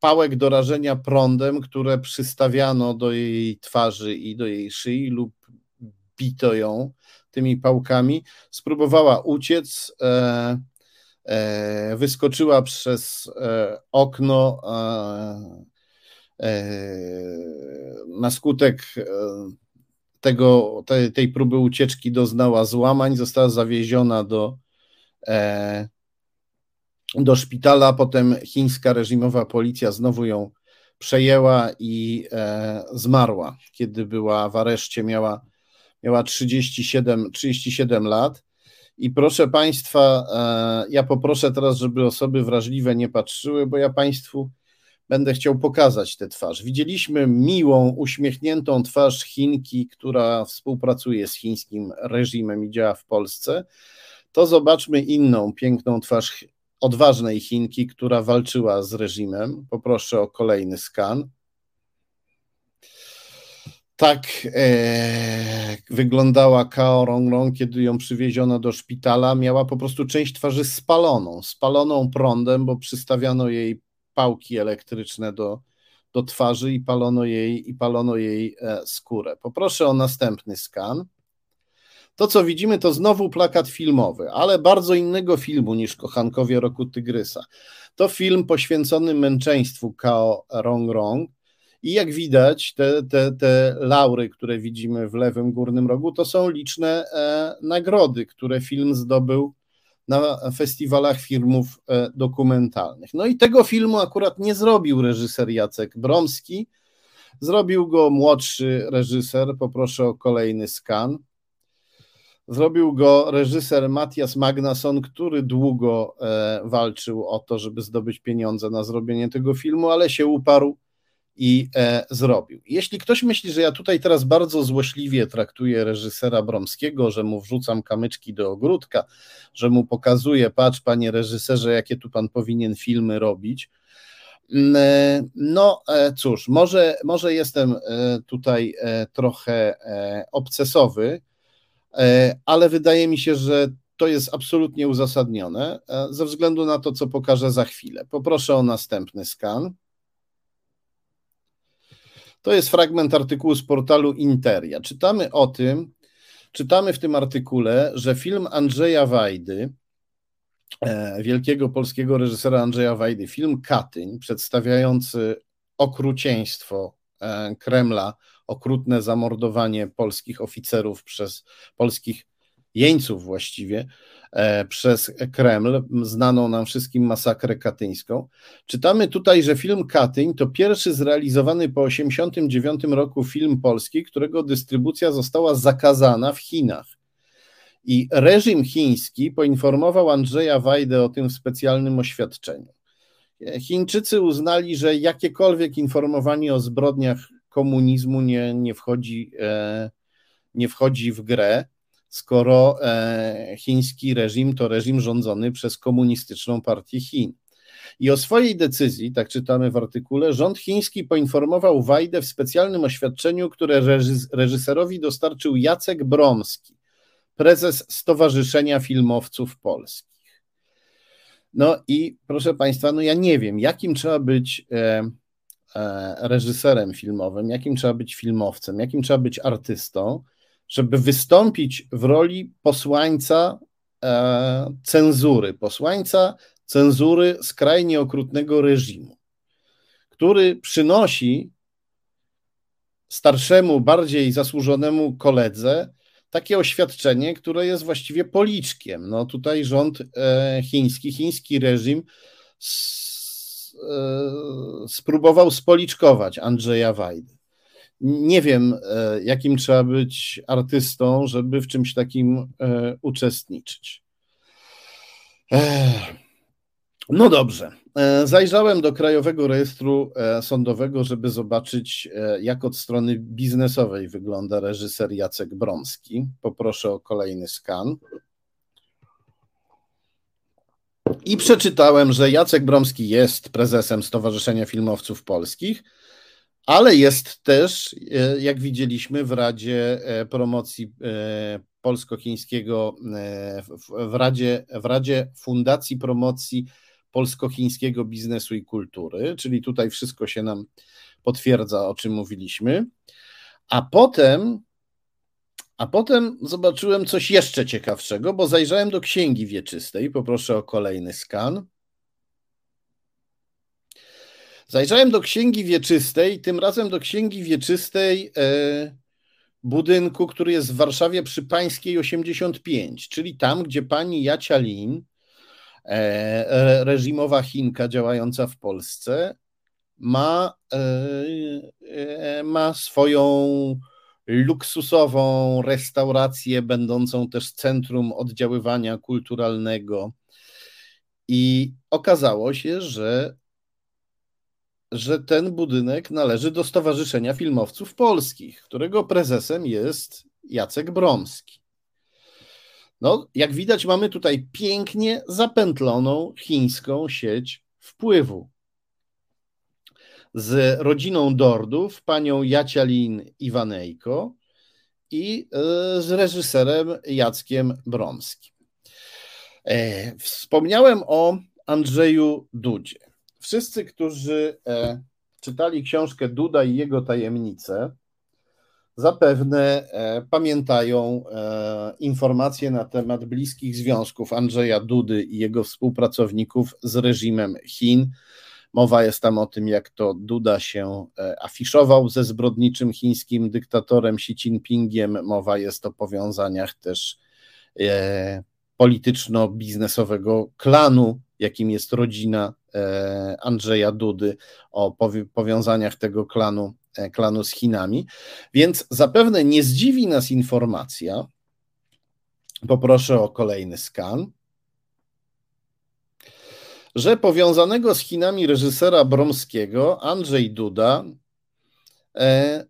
S1: pałek do rażenia prądem, które przystawiano do jej twarzy i do jej szyi lub bito ją tymi pałkami. Spróbowała uciec, e, e, wyskoczyła przez e, okno. Na skutek tego, tej, tej próby ucieczki doznała złamań, została zawieziona do do szpitala, potem chińska reżimowa policja znowu ją przejęła i e, zmarła. Kiedy była w areszcie, miała, miała 37, 37 lat. I proszę Państwa, e, ja poproszę teraz, żeby osoby wrażliwe nie patrzyły, bo ja Państwu będę chciał pokazać tę twarz. Widzieliśmy miłą, uśmiechniętą twarz Chinki, która współpracuje z chińskim reżimem i działa w Polsce. To zobaczmy inną, piękną twarz odważnej Chinki, która walczyła z reżimem. Poproszę o kolejny skan. Tak e, wyglądała Kao Rongrong, kiedy ją przywieziono do szpitala. Miała po prostu część twarzy spaloną, spaloną prądem, bo przystawiano jej pałki elektryczne do, do twarzy i palono jej, i palono jej e, skórę. Poproszę o następny skan. To, co widzimy, to znowu plakat filmowy, ale bardzo innego filmu niż Kochankowie Roku Tygrysa. To film poświęcony męczeństwu Kao Rong Rong. I jak widać, te, te, te laury, które widzimy w lewym górnym rogu, to są liczne e, nagrody, które film zdobył na festiwalach filmów e, dokumentalnych. No i tego filmu akurat nie zrobił reżyser Jacek Bromski, zrobił go młodszy reżyser. Poproszę o kolejny skan. Zrobił go reżyser Matias Magnason, który długo e, walczył o to, żeby zdobyć pieniądze na zrobienie tego filmu, ale się uparł i e, zrobił. Jeśli ktoś myśli, że ja tutaj teraz bardzo złośliwie traktuję reżysera Bromskiego, że mu wrzucam kamyczki do ogródka, że mu pokazuję, patrz panie reżyserze, jakie tu pan powinien filmy robić, mm, e, no cóż, może, może jestem tutaj trochę obcesowy, E, ale wydaje mi się, że to jest absolutnie uzasadnione e, ze względu na to, co pokażę za chwilę. Poproszę o następny skan. To jest fragment artykułu z portalu Interia. Czytamy o tym, czytamy w tym artykule, że film Andrzeja Wajdy, e, wielkiego polskiego reżysera Andrzeja Wajdy, film Katyń, przedstawiający okrucieństwo Kremla okrutne zamordowanie polskich oficerów przez polskich jeńców właściwie e, przez Kreml, znaną nam wszystkim masakrę katyńską. Czytamy tutaj, że film Katyń to pierwszy zrealizowany po 1989 roku film polski, którego dystrybucja została zakazana w Chinach. I reżim chiński poinformował Andrzeja Wajdę o tym w specjalnym oświadczeniu. Chińczycy uznali, że jakiekolwiek informowanie o zbrodniach komunizmu nie, nie, wchodzi, e, nie wchodzi w grę, skoro e, chiński reżim to reżim rządzony przez komunistyczną partię Chin. I o swojej decyzji, tak czytamy w artykule, rząd chiński poinformował Wajdę w specjalnym oświadczeniu, które reżyserowi dostarczył Jacek Bromski, prezes Stowarzyszenia Filmowców Polskich. No i proszę Państwa, no ja nie wiem, jakim trzeba być e, E, reżyserem filmowym, jakim trzeba być filmowcem, jakim trzeba być artystą, żeby wystąpić w roli posłańca e, cenzury, posłańca cenzury skrajnie okrutnego reżimu, który przynosi starszemu, bardziej zasłużonemu koledze takie oświadczenie, które jest właściwie policzkiem. No tutaj rząd e, chiński, chiński reżim E, spróbował spoliczkować Andrzeja Wajdy. Nie wiem, e, jakim trzeba być artystą, żeby w czymś takim e, uczestniczyć. No dobrze. Zajrzałem do Krajowego Rejestru Sądowego, żeby zobaczyć, jak od strony biznesowej wygląda reżyser Jacek Bromski. Poproszę o kolejny skan. I przeczytałem, że Jacek Bromski jest prezesem Stowarzyszenia Filmowców Polskich, ale jest też, e, jak widzieliśmy, w Radzie e, Promocji e, polsko-chińskiego w Radzie, w Radzie Fundacji Promocji Polsko-Chińskiego Biznesu i Kultury, czyli tutaj wszystko się nam potwierdza, o czym mówiliśmy. A potem, a potem zobaczyłem coś jeszcze ciekawszego, bo zajrzałem do Księgi Wieczystej. Poproszę o kolejny skan. Zajrzałem do Księgi Wieczystej, tym razem do Księgi Wieczystej e, budynku, który jest w Warszawie przy Pańskiej 85, czyli tam, gdzie pani Jacia Lin, e, reżimowa Chinka działająca w Polsce, ma, e, e, ma swoją luksusową restaurację, będącą też centrum oddziaływania kulturalnego. I okazało się, że, że ten budynek należy do Stowarzyszenia Filmowców Polskich, którego prezesem jest Jacek Bromski. No, jak widać, mamy tutaj pięknie zapętloną chińską sieć wpływu z rodziną Dordów, panią Jacialin Iwanejko i e, z reżyserem Jackiem Bromskim. E, wspomniałem o Andrzeju Dudzie. Wszyscy, którzy e, czytali książkę Duda i jego tajemnice, zapewne pamiętają informacje na temat bliskich związków Andrzeja Dudy i jego współpracowników z reżimem Chin Mowa jest tam o tym, jak to Duda się e, afiszował ze zbrodniczym chińskim dyktatorem Xi Jinpingiem. Mowa jest o powiązaniach też e, polityczno-biznesowego klanu, jakim jest rodzina e, Andrzeja Dudy, o powiązaniach tego klanu, klanu z Chinami. Więc zapewne nie zdziwi nas informacja. Poproszę o kolejny skan że powiązanego z Chinami reżysera Bromskiego Andrzej Duda e, e,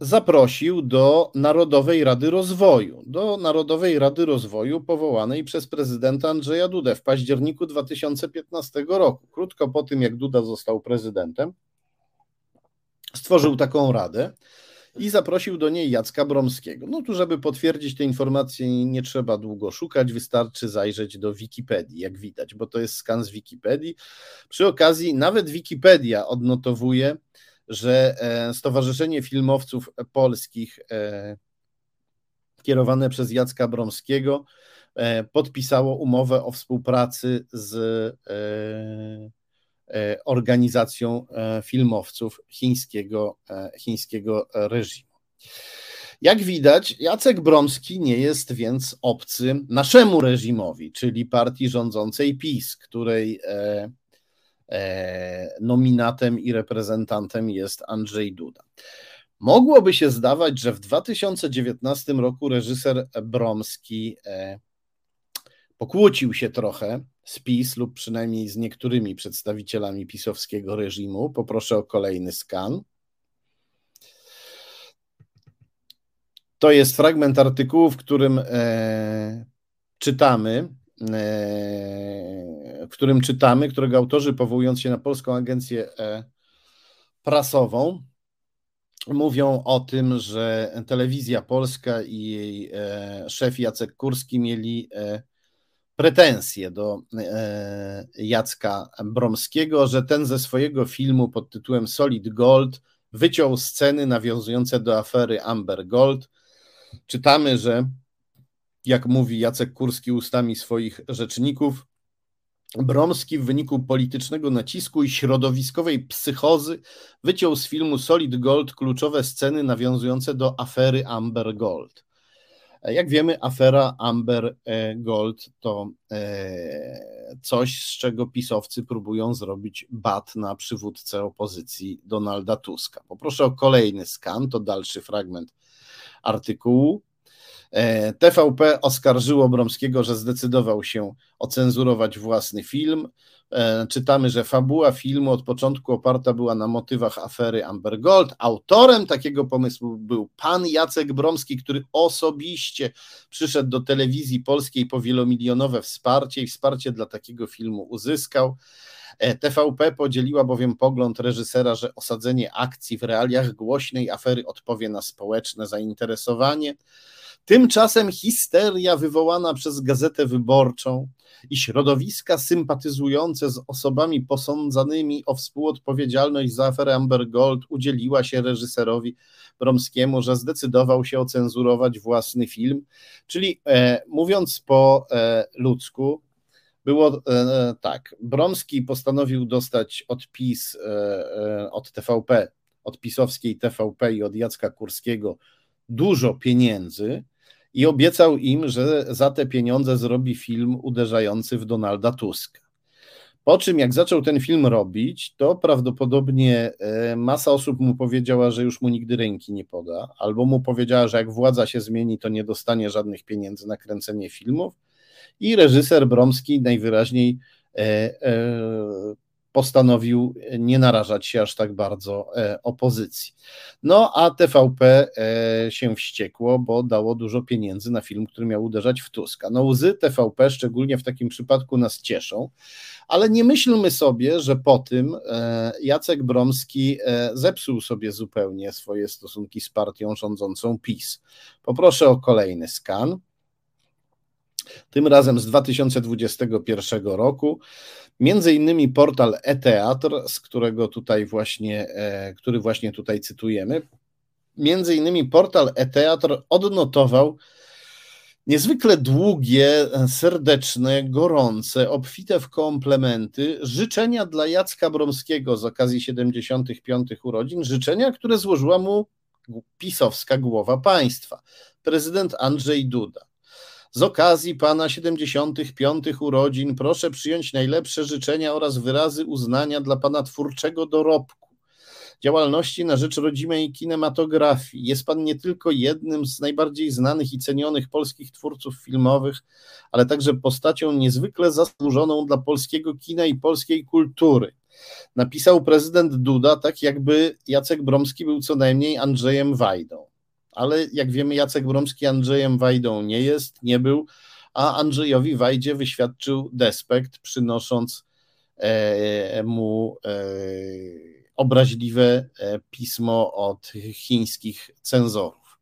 S1: zaprosił do Narodowej Rady Rozwoju, do Narodowej Rady Rozwoju powołanej przez prezydenta Andrzeja Dudę w październiku 2015 roku. Krótko po tym, jak Duda został prezydentem, stworzył taką radę i zaprosił do niej Jacka Bromskiego. No tu, żeby potwierdzić te informacje, nie trzeba długo szukać, wystarczy zajrzeć do Wikipedii, jak widać, bo to jest skan z Wikipedii. Przy okazji, nawet Wikipedia odnotowuje, że e, Stowarzyszenie Filmowców Polskich e, kierowane przez Jacka Bromskiego e, podpisało umowę o współpracy z organizacją filmowców chińskiego, chińskiego reżimu. Jak widać, Jacek Bromski nie jest więc obcy naszemu reżimowi, czyli partii rządzącej PiS, której nominatem i reprezentantem jest Andrzej Duda. Mogłoby się zdawać, że w 2019 roku reżyser Bromski pokłócił się trochę z PiS lub przynajmniej z niektórymi przedstawicielami pisowskiego reżimu. Poproszę o kolejny skan. To jest fragment artykułu, w którym e, czytamy, e, w którym czytamy, którego autorzy powołując się na Polską Agencję e, Prasową, mówią o tym, że telewizja polska i jej e, szef Jacek Kurski mieli e, pretensje do e, Jacka Bromskiego, że ten ze swojego filmu pod tytułem Solid Gold wyciął sceny nawiązujące do afery Amber Gold. Czytamy, że jak mówi Jacek Kurski ustami swoich rzeczników, Bromski w wyniku politycznego nacisku i środowiskowej psychozy wyciął z filmu Solid Gold kluczowe sceny nawiązujące do afery Amber Gold. Jak wiemy, afera Amber e, Gold to e, coś, z czego pisowcy próbują zrobić bat na przywódcę opozycji Donalda Tuska. Poproszę o kolejny skan, to dalszy fragment artykułu. E, TVP oskarżyło Bromskiego, że zdecydował się ocenzurować własny film. E, czytamy, że fabuła filmu od początku oparta była na motywach afery Amber Gold. Autorem takiego pomysłu był pan Jacek Bromski, który osobiście przyszedł do telewizji polskiej po wielomilionowe wsparcie i wsparcie dla takiego filmu uzyskał. TVP podzieliła bowiem pogląd reżysera, że osadzenie akcji w realiach głośnej afery odpowie na społeczne zainteresowanie. Tymczasem histeria wywołana przez Gazetę Wyborczą i środowiska sympatyzujące z osobami posądzanymi o współodpowiedzialność za aferę Amber Gold udzieliła się reżyserowi Bromskiemu, że zdecydował się ocenzurować własny film. Czyli e, mówiąc po e, ludzku, było e, tak. Bromski postanowił dostać odpis e, e, od TVP, od pisowskiej TVP i od Jacka Kurskiego dużo pieniędzy i obiecał im, że za te pieniądze zrobi film uderzający w Donalda Tuska. Po czym, jak zaczął ten film robić, to prawdopodobnie e, masa osób mu powiedziała, że już mu nigdy ręki nie poda, albo mu powiedziała, że jak władza się zmieni, to nie dostanie żadnych pieniędzy na kręcenie filmów. I reżyser Bromski najwyraźniej e, e, postanowił nie narażać się aż tak bardzo e, opozycji. No a TVP się wściekło, bo dało dużo pieniędzy na film, który miał uderzać w Tuska. No łzy TVP szczególnie w takim przypadku nas cieszą, ale nie myślmy sobie, że po tym Jacek Bromski zepsuł sobie zupełnie swoje stosunki z partią rządzącą PiS. Poproszę o kolejny skan. Tym razem z 2021 roku. Między innymi portal e-teatr, z którego tutaj właśnie, e, który właśnie tutaj cytujemy. Między innymi portal e-teatr odnotował niezwykle długie, serdeczne, gorące, obfite w komplementy życzenia dla Jacka Bromskiego z okazji 75. urodzin, życzenia, które złożyła mu pisowska głowa państwa, prezydent Andrzej Duda. Z okazji Pana 75. urodzin proszę przyjąć najlepsze życzenia oraz wyrazy uznania dla Pana twórczego dorobku, działalności na rzecz rodzimej kinematografii. Jest Pan nie tylko jednym z najbardziej znanych i cenionych polskich twórców filmowych, ale także postacią niezwykle zasłużoną dla polskiego kina i polskiej kultury. Napisał prezydent Duda, tak jakby Jacek Bromski był co najmniej Andrzejem Wajdą ale jak wiemy, Jacek Bromski Andrzejem Wajdą nie jest, nie był, a Andrzejowi Wajdzie wyświadczył despekt, przynosząc e, mu e, obraźliwe e, pismo od chińskich cenzorów.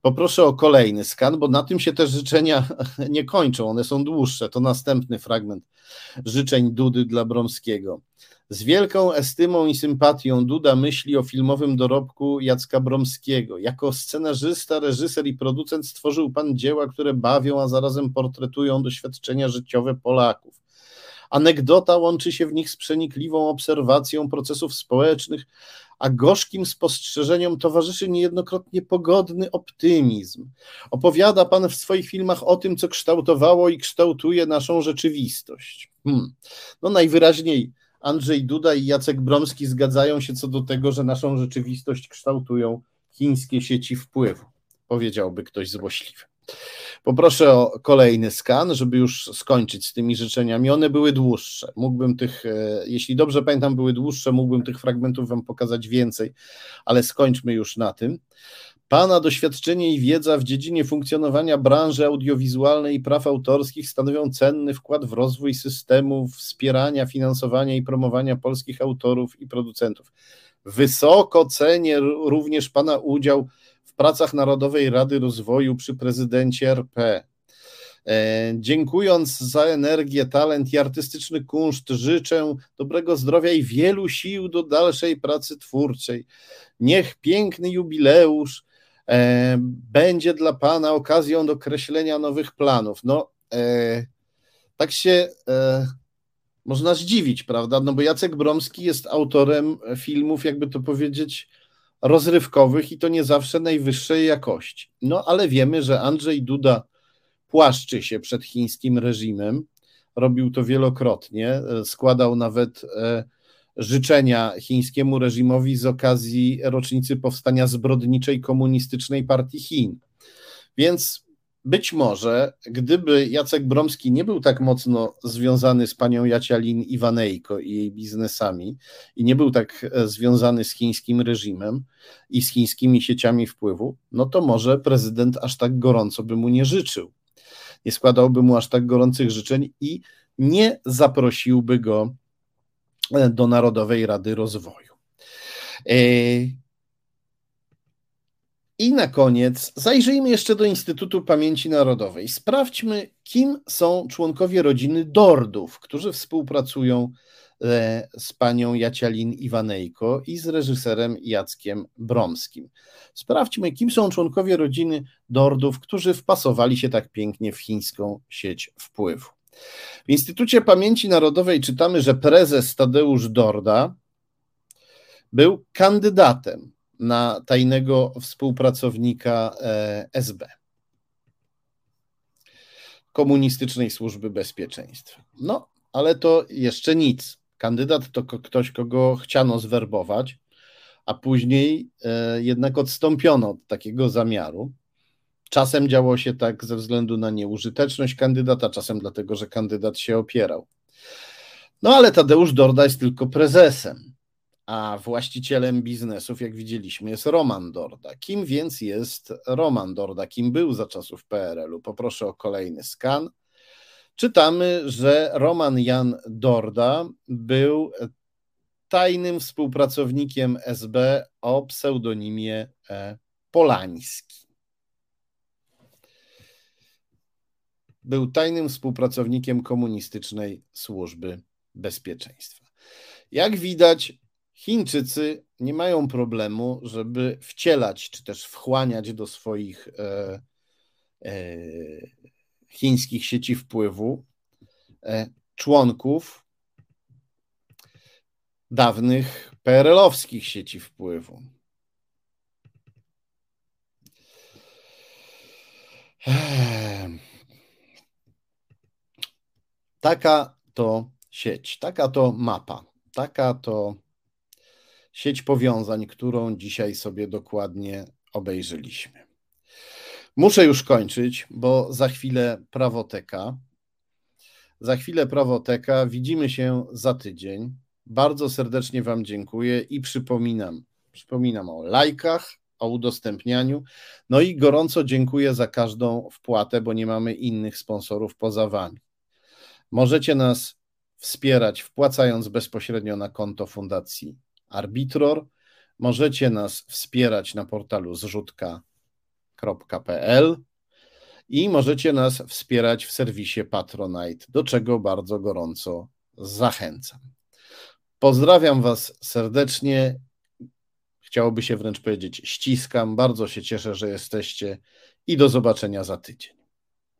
S1: Poproszę o kolejny skan, bo na tym się te życzenia nie kończą, one są dłuższe. To następny fragment życzeń Dudy dla Bromskiego. Z wielką estymą i sympatią Duda myśli o filmowym dorobku Jacka Bromskiego. Jako scenarzysta, reżyser i producent stworzył pan dzieła, które bawią, a zarazem portretują doświadczenia życiowe Polaków. Anegdota łączy się w nich z przenikliwą obserwacją procesów społecznych, a gorzkim spostrzeżeniom towarzyszy niejednokrotnie pogodny optymizm. Opowiada pan w swoich filmach o tym, co kształtowało i kształtuje naszą rzeczywistość. Hmm. No najwyraźniej Andrzej Duda i Jacek Bromski zgadzają się co do tego, że naszą rzeczywistość kształtują chińskie sieci wpływu, powiedziałby ktoś złośliwy. Poproszę o kolejny skan, żeby już skończyć z tymi życzeniami. One były dłuższe. Mógłbym tych, e, jeśli dobrze pamiętam, były dłuższe, mógłbym tych fragmentów Wam pokazać więcej, ale skończmy już na tym. Pana doświadczenie i wiedza w dziedzinie funkcjonowania branży audiowizualnej i praw autorskich stanowią cenny wkład w rozwój systemu wspierania, finansowania i promowania polskich autorów i producentów. Wysoko cenię również Pana udział w pracach Narodowej Rady Rozwoju przy prezydencie RP. E, dziękując za energię, talent i artystyczny kunszt, życzę dobrego zdrowia i wielu sił do dalszej pracy twórczej. Niech piękny jubileusz E, będzie dla Pana okazją do kreślenia nowych planów. No, e, tak się można zdziwić, prawda? No bo Jacek Bromski jest autorem filmów, jakby to powiedzieć, rozrywkowych i to nie zawsze najwyższej jakości. No ale wiemy, że Andrzej Duda płaszczy się przed chińskim reżimem. Robił to wielokrotnie, składał nawet życzenia chińskiemu reżimowi z okazji rocznicy powstania zbrodniczej komunistycznej partii Chin. Więc być może, gdyby Jacek Bromski nie był tak mocno związany z panią Jacialin Iwanejko i jej biznesami i nie był tak e, związany z chińskim reżimem i z chińskimi sieciami wpływu, no to może prezydent aż tak gorąco by mu nie życzył. Nie składałby mu aż tak gorących życzeń i nie zaprosiłby go do Narodowej Rady Rozwoju. I na koniec zajrzyjmy jeszcze do Instytutu Pamięci Narodowej. Sprawdźmy, kim są członkowie rodziny Dordów, którzy współpracują e, z panią Jacialin Iwanejko i z reżyserem Jackiem Bromskim. Sprawdźmy, kim są członkowie rodziny Dordów, którzy wpasowali się tak pięknie w chińską sieć wpływu. W Instytucie Pamięci Narodowej czytamy, że prezes Tadeusz Dorda był kandydatem na tajnego współpracownika e, SB, Komunistycznej Służby Bezpieczeństwa. No, ale to jeszcze nic. Kandydat to ktoś, kogo chciano zwerbować, a później e, jednak odstąpiono od takiego zamiaru. Czasem działo się tak ze względu na nieużyteczność kandydata, czasem dlatego, że kandydat się opierał. No ale Tadeusz Dorda jest tylko prezesem a właścicielem biznesów, jak widzieliśmy, jest Roman Dorda. Kim więc jest Roman Dorda? Kim był za czasów PRL-u? Poproszę o kolejny skan. Czytamy, że Roman Jan Dorda był tajnym współpracownikiem SB o pseudonimie e, Polański. Był tajnym współpracownikiem komunistycznej służby bezpieczeństwa. Jak widać, Chińczycy nie mają problemu, żeby wcielać czy też wchłaniać do swoich e, e, chińskich sieci wpływu e, członków dawnych PRL-owskich sieci wpływu. Taka to sieć, taka to mapa, taka to sieć powiązań, którą dzisiaj sobie dokładnie obejrzeliśmy. Muszę już kończyć, bo za chwilę prawoteka. Za chwilę prawoteka. Widzimy się za tydzień. Bardzo serdecznie Wam dziękuję i przypominam, przypominam o lajkach, o udostępnianiu. No i gorąco dziękuję za każdą wpłatę, bo nie mamy innych sponsorów poza Wami. Możecie nas wspierać wpłacając bezpośrednio na konto Fundacji Arbitror. Możecie nas wspierać na portalu zrzutka.pl i możecie nas wspierać w serwisie Patronite, do czego bardzo gorąco zachęcam. Pozdrawiam Was serdecznie. Chciałoby się wręcz powiedzieć ściskam. Bardzo się cieszę, że jesteście i do zobaczenia za tydzień.